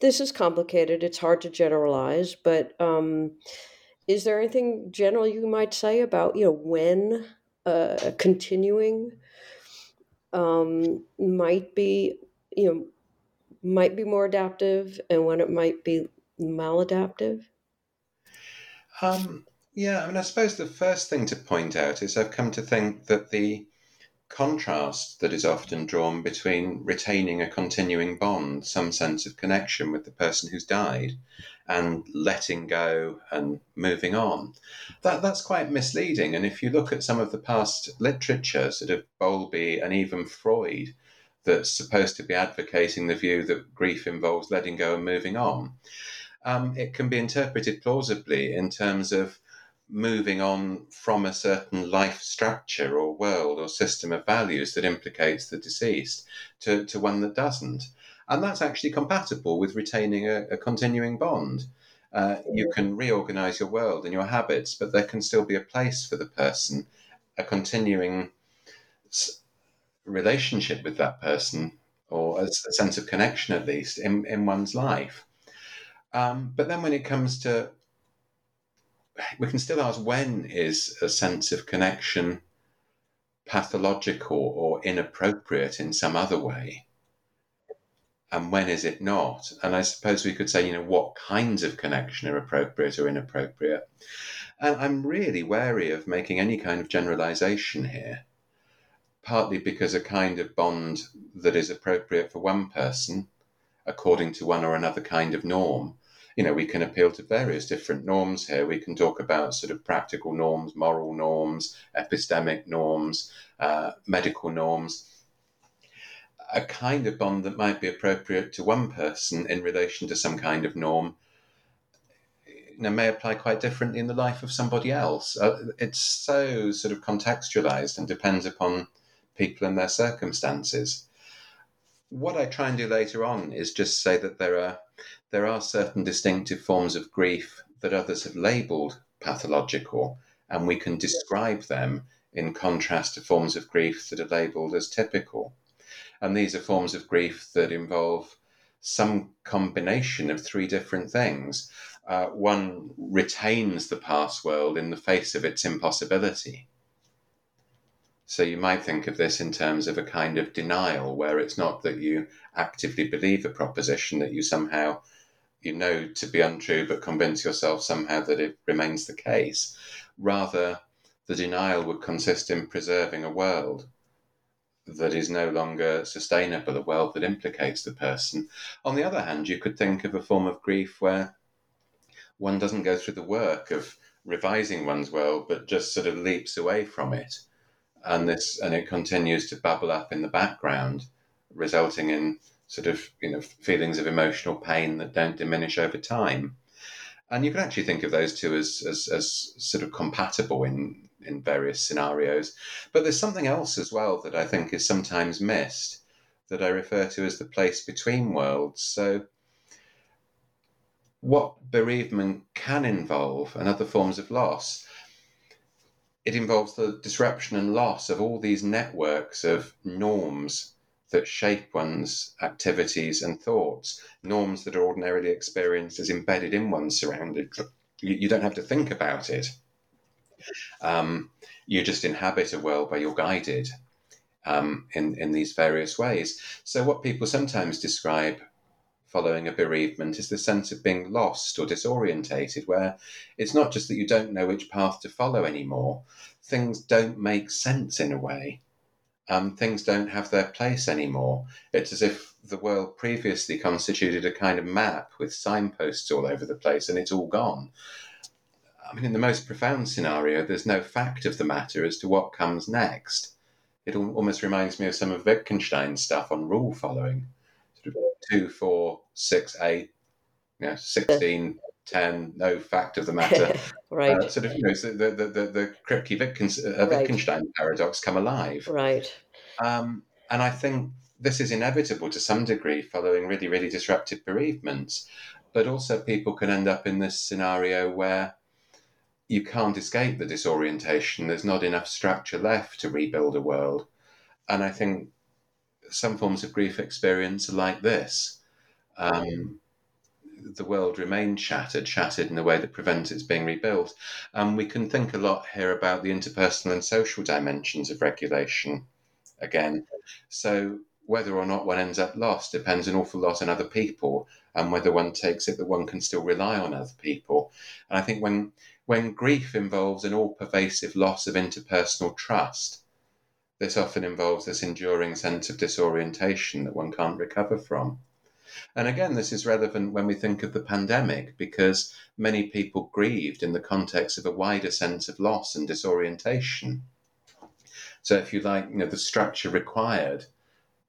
this is complicated. It's hard to generalize, but um, is there anything general you might say about you know when uh, continuing um, might be you know might be more adaptive and when it might be maladaptive? Um, yeah, I mean, I suppose the first thing to point out is I've come to think that the contrast that is often drawn between retaining a continuing bond, some sense of connection with the person who's died, and letting go and moving on. That that's quite misleading. And if you look at some of the past literature, sort of Bowlby and even Freud, that's supposed to be advocating the view that grief involves letting go and moving on, um, it can be interpreted plausibly in terms of moving on from a certain life structure or world or system of values that implicates the deceased to, to one that doesn't. And that's actually compatible with retaining a, a continuing bond. Uh, you can reorganize your world and your habits, but there can still be a place for the person, a continuing relationship with that person, or a, a sense of connection at least in, in one's life. Um, but then when it comes to we can still ask when is a sense of connection pathological or inappropriate in some other way? And when is it not? And I suppose we could say, you know, what kinds of connection are appropriate or inappropriate? And I'm really wary of making any kind of generalization here, partly because a kind of bond that is appropriate for one person, according to one or another kind of norm, you know, we can appeal to various different norms here. We can talk about sort of practical norms, moral norms, epistemic norms, uh, medical norms. A kind of bond that might be appropriate to one person in relation to some kind of norm you know, may apply quite differently in the life of somebody else. Uh, it's so sort of contextualized and depends upon people and their circumstances. What I try and do later on is just say that there are there are certain distinctive forms of grief that others have labeled pathological, and we can describe them in contrast to forms of grief that are labeled as typical. And these are forms of grief that involve some combination of three different things. Uh, one retains the past world in the face of its impossibility. So you might think of this in terms of a kind of denial, where it's not that you actively believe a proposition, that you somehow you know to be untrue, but convince yourself somehow that it remains the case. Rather, the denial would consist in preserving a world that is no longer sustainable, a world that implicates the person. On the other hand, you could think of a form of grief where one doesn't go through the work of revising one's world, but just sort of leaps away from it. And this and it continues to bubble up in the background, resulting in sort of you know feelings of emotional pain that don't diminish over time. And you can actually think of those two as, as, as sort of compatible in, in various scenarios. But there's something else as well that I think is sometimes missed that I refer to as the place between worlds. So, what bereavement can involve and other forms of loss, it involves the disruption and loss of all these networks of norms that shape one's activities and thoughts, norms that are ordinarily experienced as embedded in one's surroundings. You, you don't have to think about it. Um, you just inhabit a world where you're guided um, in, in these various ways. So, what people sometimes describe following a bereavement is the sense of being lost or disorientated, where it's not just that you don't know which path to follow anymore, things don't make sense in a way. Um, things don't have their place anymore. It's as if the world previously constituted a kind of map with signposts all over the place and it's all gone. I mean, in the most profound scenario, there's no fact of the matter as to what comes next. It almost reminds me of some of Wittgenstein's stuff on rule following two, four, six, eight, you know, 16, 10, no fact of the matter. [laughs] right. Uh, sort of, you know, so the, the, the, the Kripke uh, Wittgenstein paradox come alive. Right. Um, and I think this is inevitable to some degree following really, really disruptive bereavements. But also, people can end up in this scenario where you can't escape the disorientation. There's not enough structure left to rebuild a world. And I think some forms of grief experience are like this. Um, the world remains shattered, shattered in a way that prevents its being rebuilt. And we can think a lot here about the interpersonal and social dimensions of regulation again. So whether or not one ends up lost depends an awful lot on other people and whether one takes it that one can still rely on other people. And I think when when grief involves an all pervasive loss of interpersonal trust, this often involves this enduring sense of disorientation that one can't recover from. And again, this is relevant when we think of the pandemic because many people grieved in the context of a wider sense of loss and disorientation. So, if you like, you know, the structure required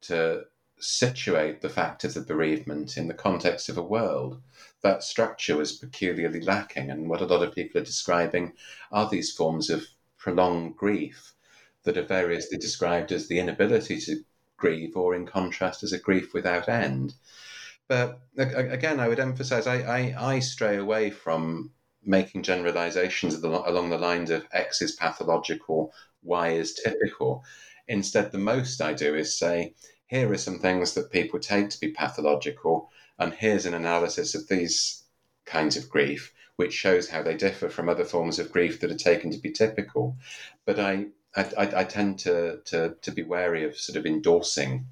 to situate the fact of the bereavement in the context of a world, that structure was peculiarly lacking. And what a lot of people are describing are these forms of prolonged grief that are variously described as the inability to grieve or in contrast as a grief without end. But again, I would emphasize I, I, I stray away from making generalizations along the lines of X is pathological, Y is typical. Instead, the most I do is say, here are some things that people take to be pathological, and here's an analysis of these kinds of grief, which shows how they differ from other forms of grief that are taken to be typical. But I, I, I, tend to, to, to be wary of sort of endorsing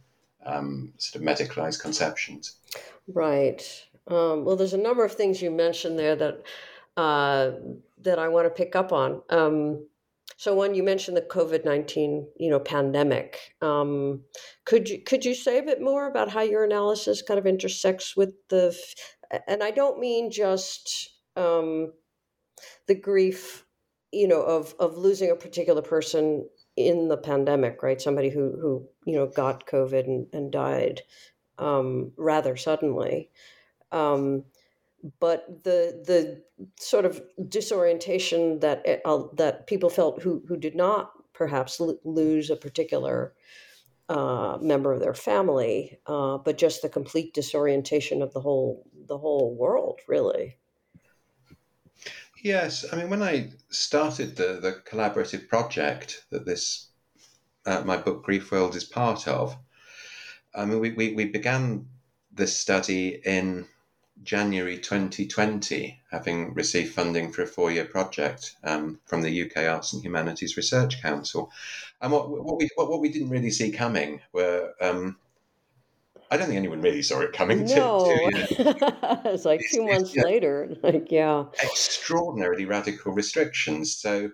um, sort of medicalized conceptions. Right. Um, well, there's a number of things you mentioned there that uh, that I want to pick up on. Um, so, one you mentioned the COVID nineteen, you know, pandemic. Um, could you could you say a bit more about how your analysis kind of intersects with the, and I don't mean just um, the grief you know of of losing a particular person in the pandemic right somebody who who you know got covid and, and died um, rather suddenly um, but the the sort of disorientation that eh, uh, that people felt who who did not perhaps l- lose a particular uh, member of their family, uh, but just the complete disorientation of the whole the whole world, really. Yes, I mean, when I started the, the collaborative project that this, uh, my book Grief World is part of, I mean, we, we, we began this study in January 2020, having received funding for a four year project um, from the UK Arts and Humanities Research Council. And what, what, we, what, what we didn't really see coming were um, I don't think anyone really saw it coming. [laughs] No, [laughs] it's like two it's, months it's, later. [laughs] Like, yeah, extraordinarily radical restrictions. So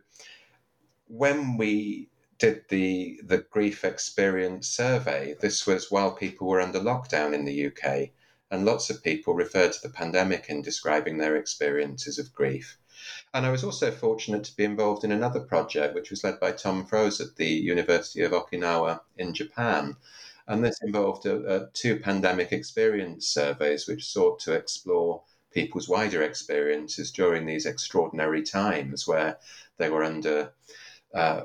when we did the the grief experience survey, this was while people were under lockdown in the UK, and lots of people referred to the pandemic in describing their experiences of grief. And I was also fortunate to be involved in another project, which was led by Tom Froese at the University of Okinawa in Japan and this involved two pandemic experience surveys, which sought to explore people's wider experiences during these extraordinary times where they were under uh,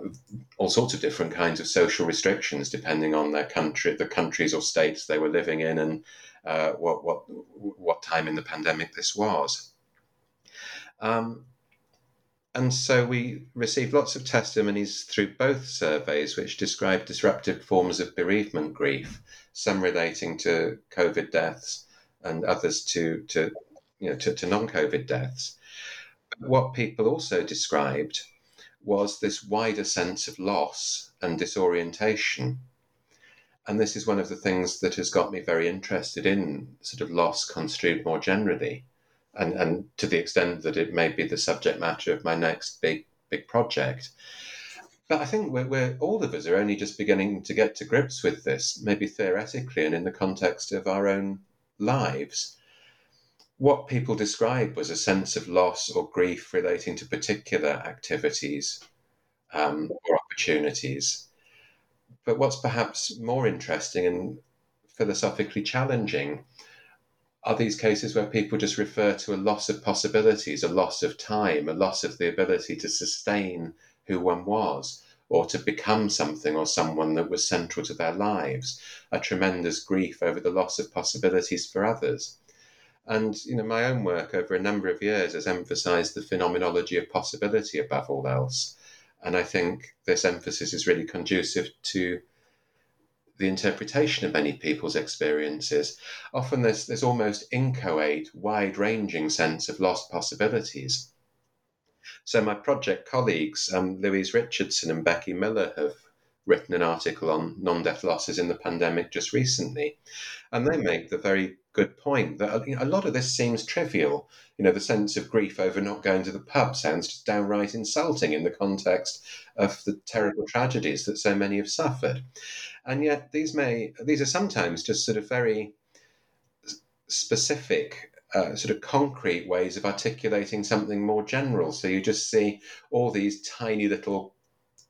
all sorts of different kinds of social restrictions depending on their country, the countries or states they were living in, and uh, what what what time in the pandemic this was. Um, and so we received lots of testimonies through both surveys which describe disruptive forms of bereavement grief, some relating to COVID deaths and others to, to, you know, to, to non COVID deaths. What people also described was this wider sense of loss and disorientation. And this is one of the things that has got me very interested in sort of loss construed more generally, and, and to the extent that it may be the subject matter of my next big big project. But I think we're, we're, all of us are only just beginning to get to grips with this, maybe theoretically and in the context of our own lives. What people describe was a sense of loss or grief relating to particular activities um, or opportunities. But what's perhaps more interesting and philosophically challenging are these cases where people just refer to a loss of possibilities, a loss of time, a loss of the ability to sustain who one was or to become something or someone that was central to their lives, a tremendous grief over the loss of possibilities for others. And you know, my own work over a number of years has emphasized the phenomenology of possibility above all else. And I think this emphasis is really conducive to the interpretation of many people's experiences. Often there's, there's almost inchoate, wide ranging sense of lost possibilities. So, my project colleagues, um, Louise Richardson and Becky Millar, have written an article on non death losses in the pandemic just recently. And they make the very good point that a lot of this seems trivial. You know, the sense of grief over not going to the pub sounds just downright insulting in the context of the terrible tragedies that so many have suffered. And yet, these may these are sometimes just sort of very specific uh, sort of concrete ways of articulating something more general. So you just see all these tiny little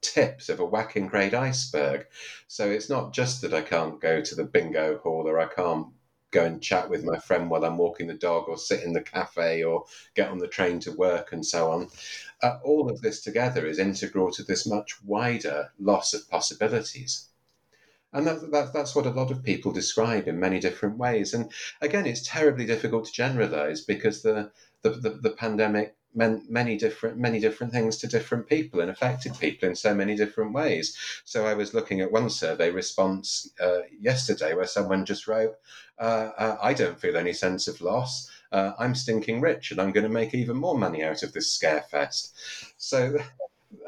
tips of a whacking great iceberg. So it's not just that I can't go to the bingo hall or I can't go and chat with my friend while I'm walking the dog or sit in the cafe or get on the train to work and so on. Uh, all of this together is integral to this much wider loss of possibilities. And that, that, that's what a lot of people describe in many different ways. And again, it's terribly difficult to generalize because the, the, the, the pandemic meant many different many different things to different people and affected people in so many different ways. So I was looking at one survey response uh, yesterday where someone just wrote, uh, uh, "I don't feel any sense of loss. Uh, I'm stinking rich, and I'm going to make even more money out of this scare fest." So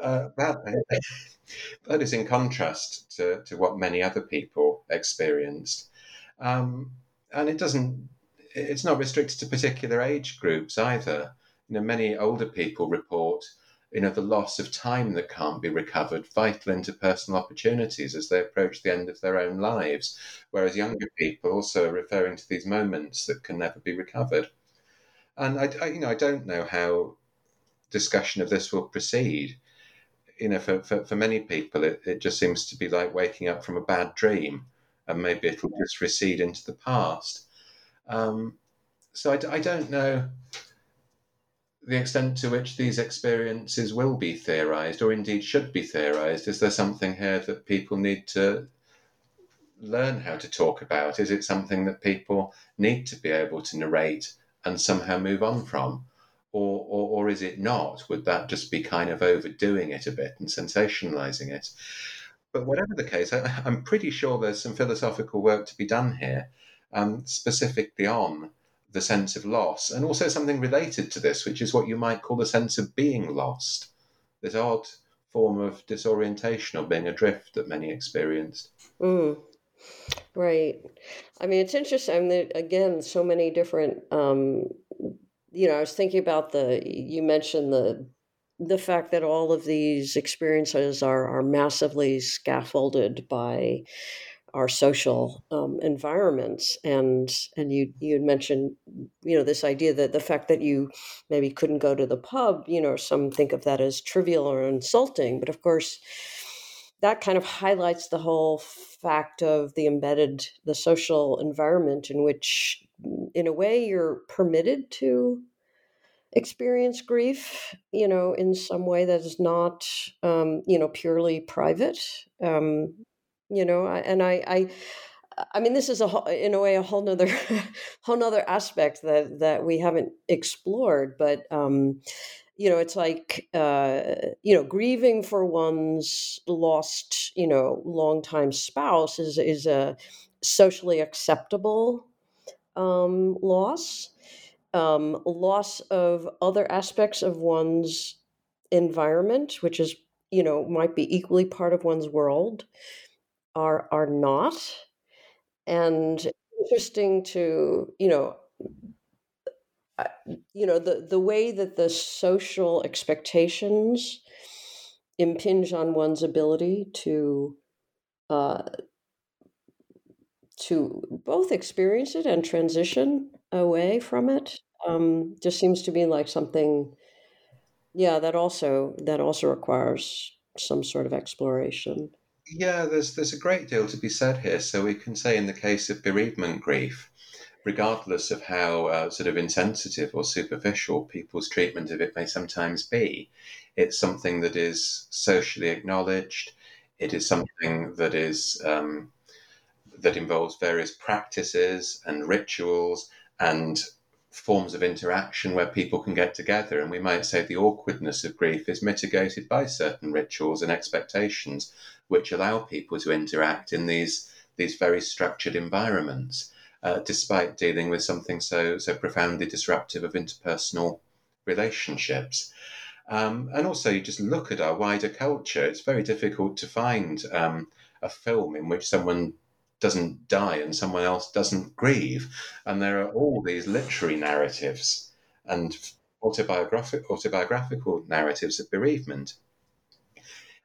uh, that [laughs] that is in contrast to, to what many other people experienced, um, and it doesn't. It's not restricted to particular age groups either you know, many older people report, you know, the loss of time that can't be recovered, vital interpersonal opportunities as they approach the end of their own lives, whereas younger people also are referring to these moments that can never be recovered. And I, I you know, I don't know how discussion of this will proceed. You know, for, for, for many people, it, it just seems to be like waking up from a bad dream, and maybe it'll just recede into the past. Um, so I, I don't know the extent to which these experiences will be theorized, or indeed should be theorized? Is there something here that people need to learn how to talk about? Is it something that people need to be able to narrate and somehow move on from? Or, or, or is it not? Would that just be kind of overdoing it a bit and sensationalizing it? But whatever the case, I, am pretty sure there's some philosophical work to be done here, um, specifically on the sense of loss, and also something related to this, which is what you might call the sense of being lost, this odd form of disorientation or being adrift that many experienced. Mm. Right. I mean, it's interesting. I mean, again, so many different. Um, you know, I was thinking about the. You mentioned the the fact that all of these experiences are are massively scaffolded by our social um, environments and and you you had mentioned you know this idea that the fact that you maybe couldn't go to the pub you know some think of that as trivial or insulting but of course that kind of highlights the whole fact of the embedded the social environment in which in a way you're permitted to experience grief you know in some way that is not um, you know purely private. Um, you know and i i I mean, this is a in a way a whole nother [laughs] whole nother aspect that that we haven't explored. But um, you know, it's like uh, you know, grieving for one's lost, you know, longtime spouse is is a socially acceptable um, loss. Um, loss of other aspects of one's environment, which is you know might be equally part of one's world are are not, and interesting to you know you know the the way that the social expectations impinge on one's ability to uh, to both experience it and transition away from it um, just seems to be like something yeah that also that also requires some sort of exploration yeah there's there's a great deal to be said here so we can say in the case of bereavement grief regardless of how uh, sort of insensitive or superficial people's treatment of it may sometimes be, it's something that is socially acknowledged. It is something that is um, that involves various practices and rituals and forms of interaction where people can get together. And we might say the awkwardness of grief is mitigated by certain rituals and expectations which allow people to interact in these these very structured environments uh, despite dealing with something so so profoundly disruptive of interpersonal relationships. Um, and also, you just look at our wider culture. It's very difficult to find um, a film in which someone doesn't die and someone else doesn't grieve. And there are all these literary narratives and autobiographic, autobiographical narratives of bereavement.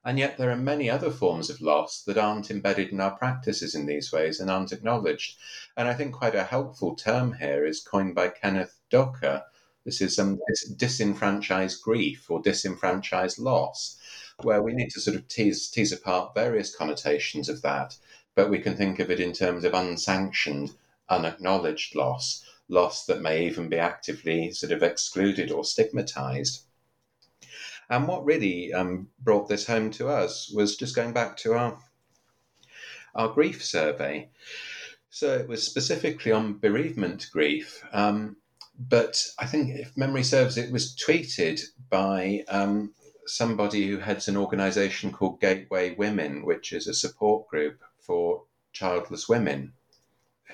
And yet, there are many other forms of loss that aren't embedded in our practices in these ways and aren't acknowledged. And I think quite a helpful term here is coined by Kenneth Doka. This is um, disenfranchised grief or disenfranchised loss, where we need to sort of tease, tease apart various connotations of that, but we can think of it in terms of unsanctioned, unacknowledged loss, loss that may even be actively sort of excluded or stigmatized. And what really um, brought this home to us was just going back to our our grief survey. So it was specifically on bereavement grief, um, but I think if memory serves, it was tweeted by um, somebody who heads an organisation called Gateway Women, which is a support group for childless women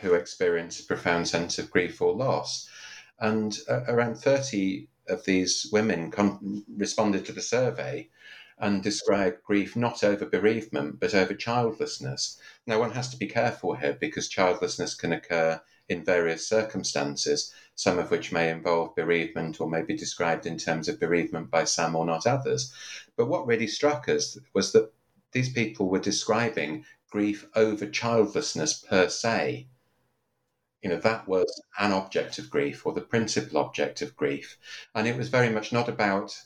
who experience a profound sense of grief or loss. And uh, around 30 of these women con- responded to the survey and described grief not over bereavement but over childlessness. Now, one has to be careful here because childlessness can occur in various circumstances, some of which may involve bereavement or may be described in terms of bereavement by some or not others. But what really struck us was that these people were describing grief over childlessness per se you know, that was an object of grief or the principal object of grief. And it was very much not about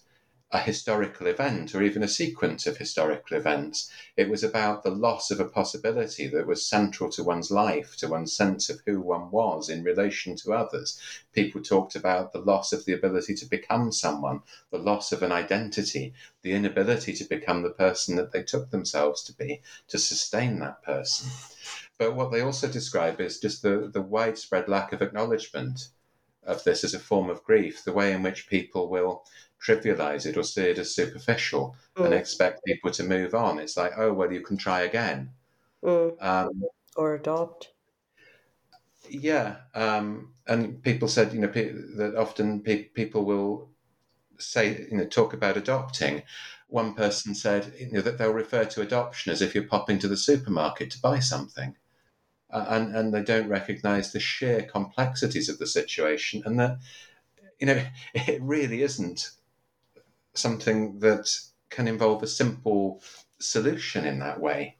a historical event or even a sequence of historical events. It was about the loss of a possibility that was central to one's life, to one's sense of who one was in relation to others. People talked about the loss of the ability to become someone, the loss of an identity, the inability to become the person that they took themselves to be, to sustain that person. But what they also describe is just the, the widespread lack of acknowledgement of this as a form of grief, the way in which people will trivialize it or see it as superficial mm. and expect people to move on. It's like, oh, well, you can try again. Mm. Um, or adopt. Yeah. Um, and people said, you know, pe- that often pe- people will say, you know, talk about adopting. One person said, you know, that they'll refer to adoption as if you're popping to the supermarket to buy something uh, and and they don't recognise the sheer complexities of the situation, and that you know [laughs] it really isn't something that can involve a simple solution in that way.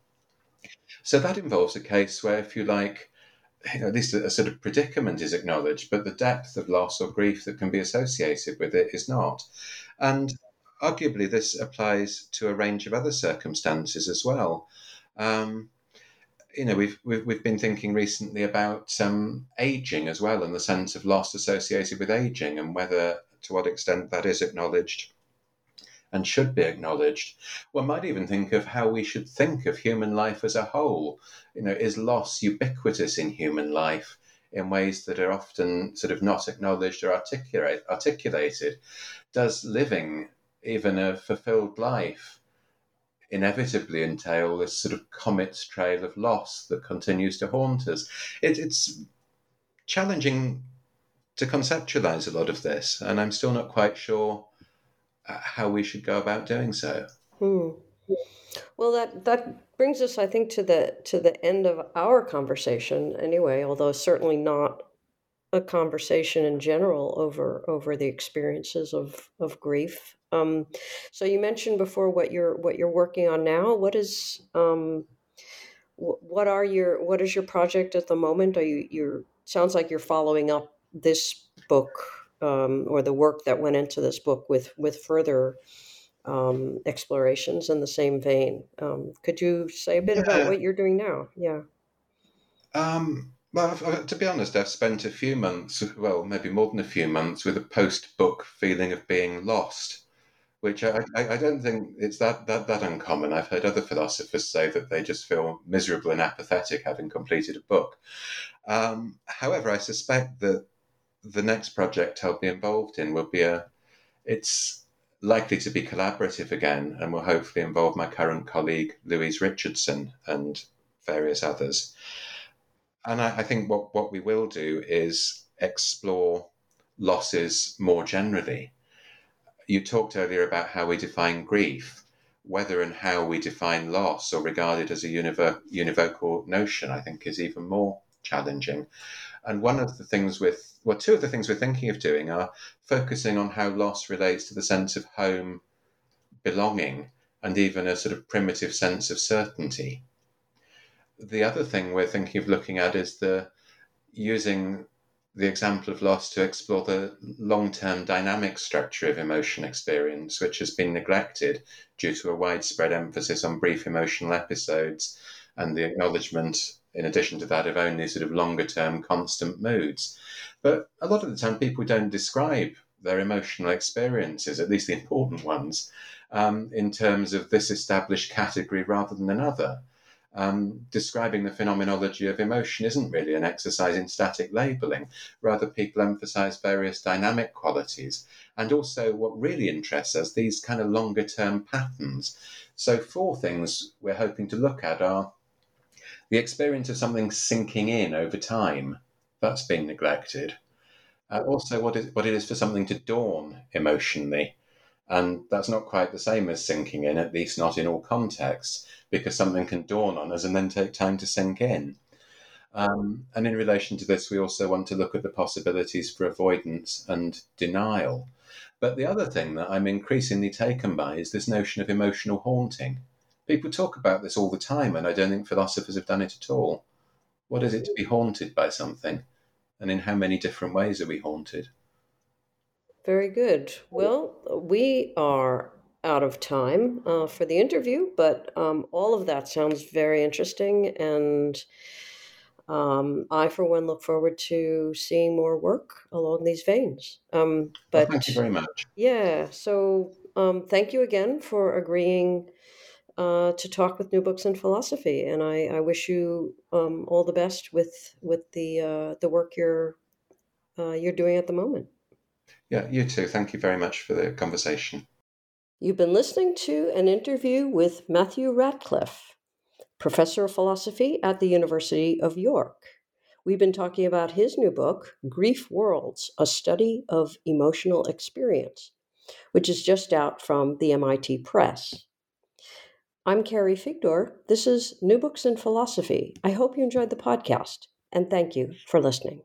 So that involves a case where, if you like, you know, at least a, a sort of predicament is acknowledged, but the depth of loss or grief that can be associated with it is not. And arguably, this applies to a range of other circumstances as well. Um, you know, we've, we've we've been thinking recently about um, aging as well, and the sense of loss associated with aging, and whether to what extent that is acknowledged and should be acknowledged. One might even think of how we should think of human life as a whole. You know, is loss ubiquitous in human life in ways that are often sort of not acknowledged or articulate, articulated? Does living, even a fulfilled life, inevitably entail this sort of comet's trail of loss that continues to haunt us. It, it's challenging to conceptualize a lot of this, and I'm still not quite sure uh, how we should go about doing so. Hmm. Well, that that brings us, I think, to the to the end of our conversation. Anyway, although certainly not a conversation in general over over the experiences of of grief. Um, so you mentioned before what you're what you're working on now. What is um, what are your what is your project at the moment? Are you you're sounds like you're following up this book um, or the work that went into this book with with further um, explorations in the same vein. Um, could you say a bit about what you're doing now? Yeah. Um, well, I've, I've- to be honest, I've spent a few months, well, maybe more than a few months, with a post-book feeling of being lost, which I, I, I don't think it's that, that, that uncommon. I've heard other philosophers say that they just feel miserable and apathetic having completed a book. Um, however, I suspect that the next project I'll be involved in will be a, it's likely to be collaborative again and will hopefully involve my current colleague Louise Richardson and various others. And I, I think what, what we will do is explore losses more generally. You talked earlier about how we define grief, whether and how we define loss or regard it as a univo- univocal notion, I think is even more challenging. And one of the things with, well, two of the things we're thinking of doing are focusing on how loss relates to the sense of home, belonging, and even a sort of primitive sense of certainty. The other thing we're thinking of looking at is the using the example of loss to explore the long term dynamic structure of emotion experience, which has been neglected due to a widespread emphasis on brief emotional episodes and the acknowledgement, in addition to that, of only sort of longer term constant moods. But a lot of the time, people don't describe their emotional experiences, at least the important ones, um, in terms of this established category rather than another. Um, describing the phenomenology of emotion isn't really an exercise in static labeling. Rather, people emphasize various dynamic qualities and also what really interests us, these kind of longer term patterns. So, four things we're hoping to look at are the experience of something sinking in over time, that's been neglected. Uh, also, what, is, what it is for something to dawn emotionally. And that's not quite the same as sinking in, at least not in all contexts, because something can dawn on us and then take time to sink in. Um, and in relation to this, we also want to look at the possibilities for avoidance and denial. But the other thing that I'm increasingly taken by is this notion of emotional haunting. People talk about this all the time, and I don't think philosophers have done it at all. What is it to be haunted by something? And in how many different ways are we haunted? Very good. Well, we are out of time uh, for the interview, but um, all of that sounds very interesting. And um, I, for one, look forward to seeing more work along these veins. Um, Well, but thank you very much. yeah, so um, thank you again for agreeing uh, to talk with New Books in Philosophy, and I, I wish you um, all the best with with the uh, the work you're uh, you're doing at the moment. Yeah, you too. Thank you very much for the conversation. You've been listening to an interview with Matthew Ratcliffe, professor of philosophy at the University of York. We've been talking about his new book, Grief Worlds A Study of Emotional Experience, which is just out from the MIT Press. I'm Carrie Figdor. This is New Books in Philosophy. I hope you enjoyed the podcast, and thank you for listening.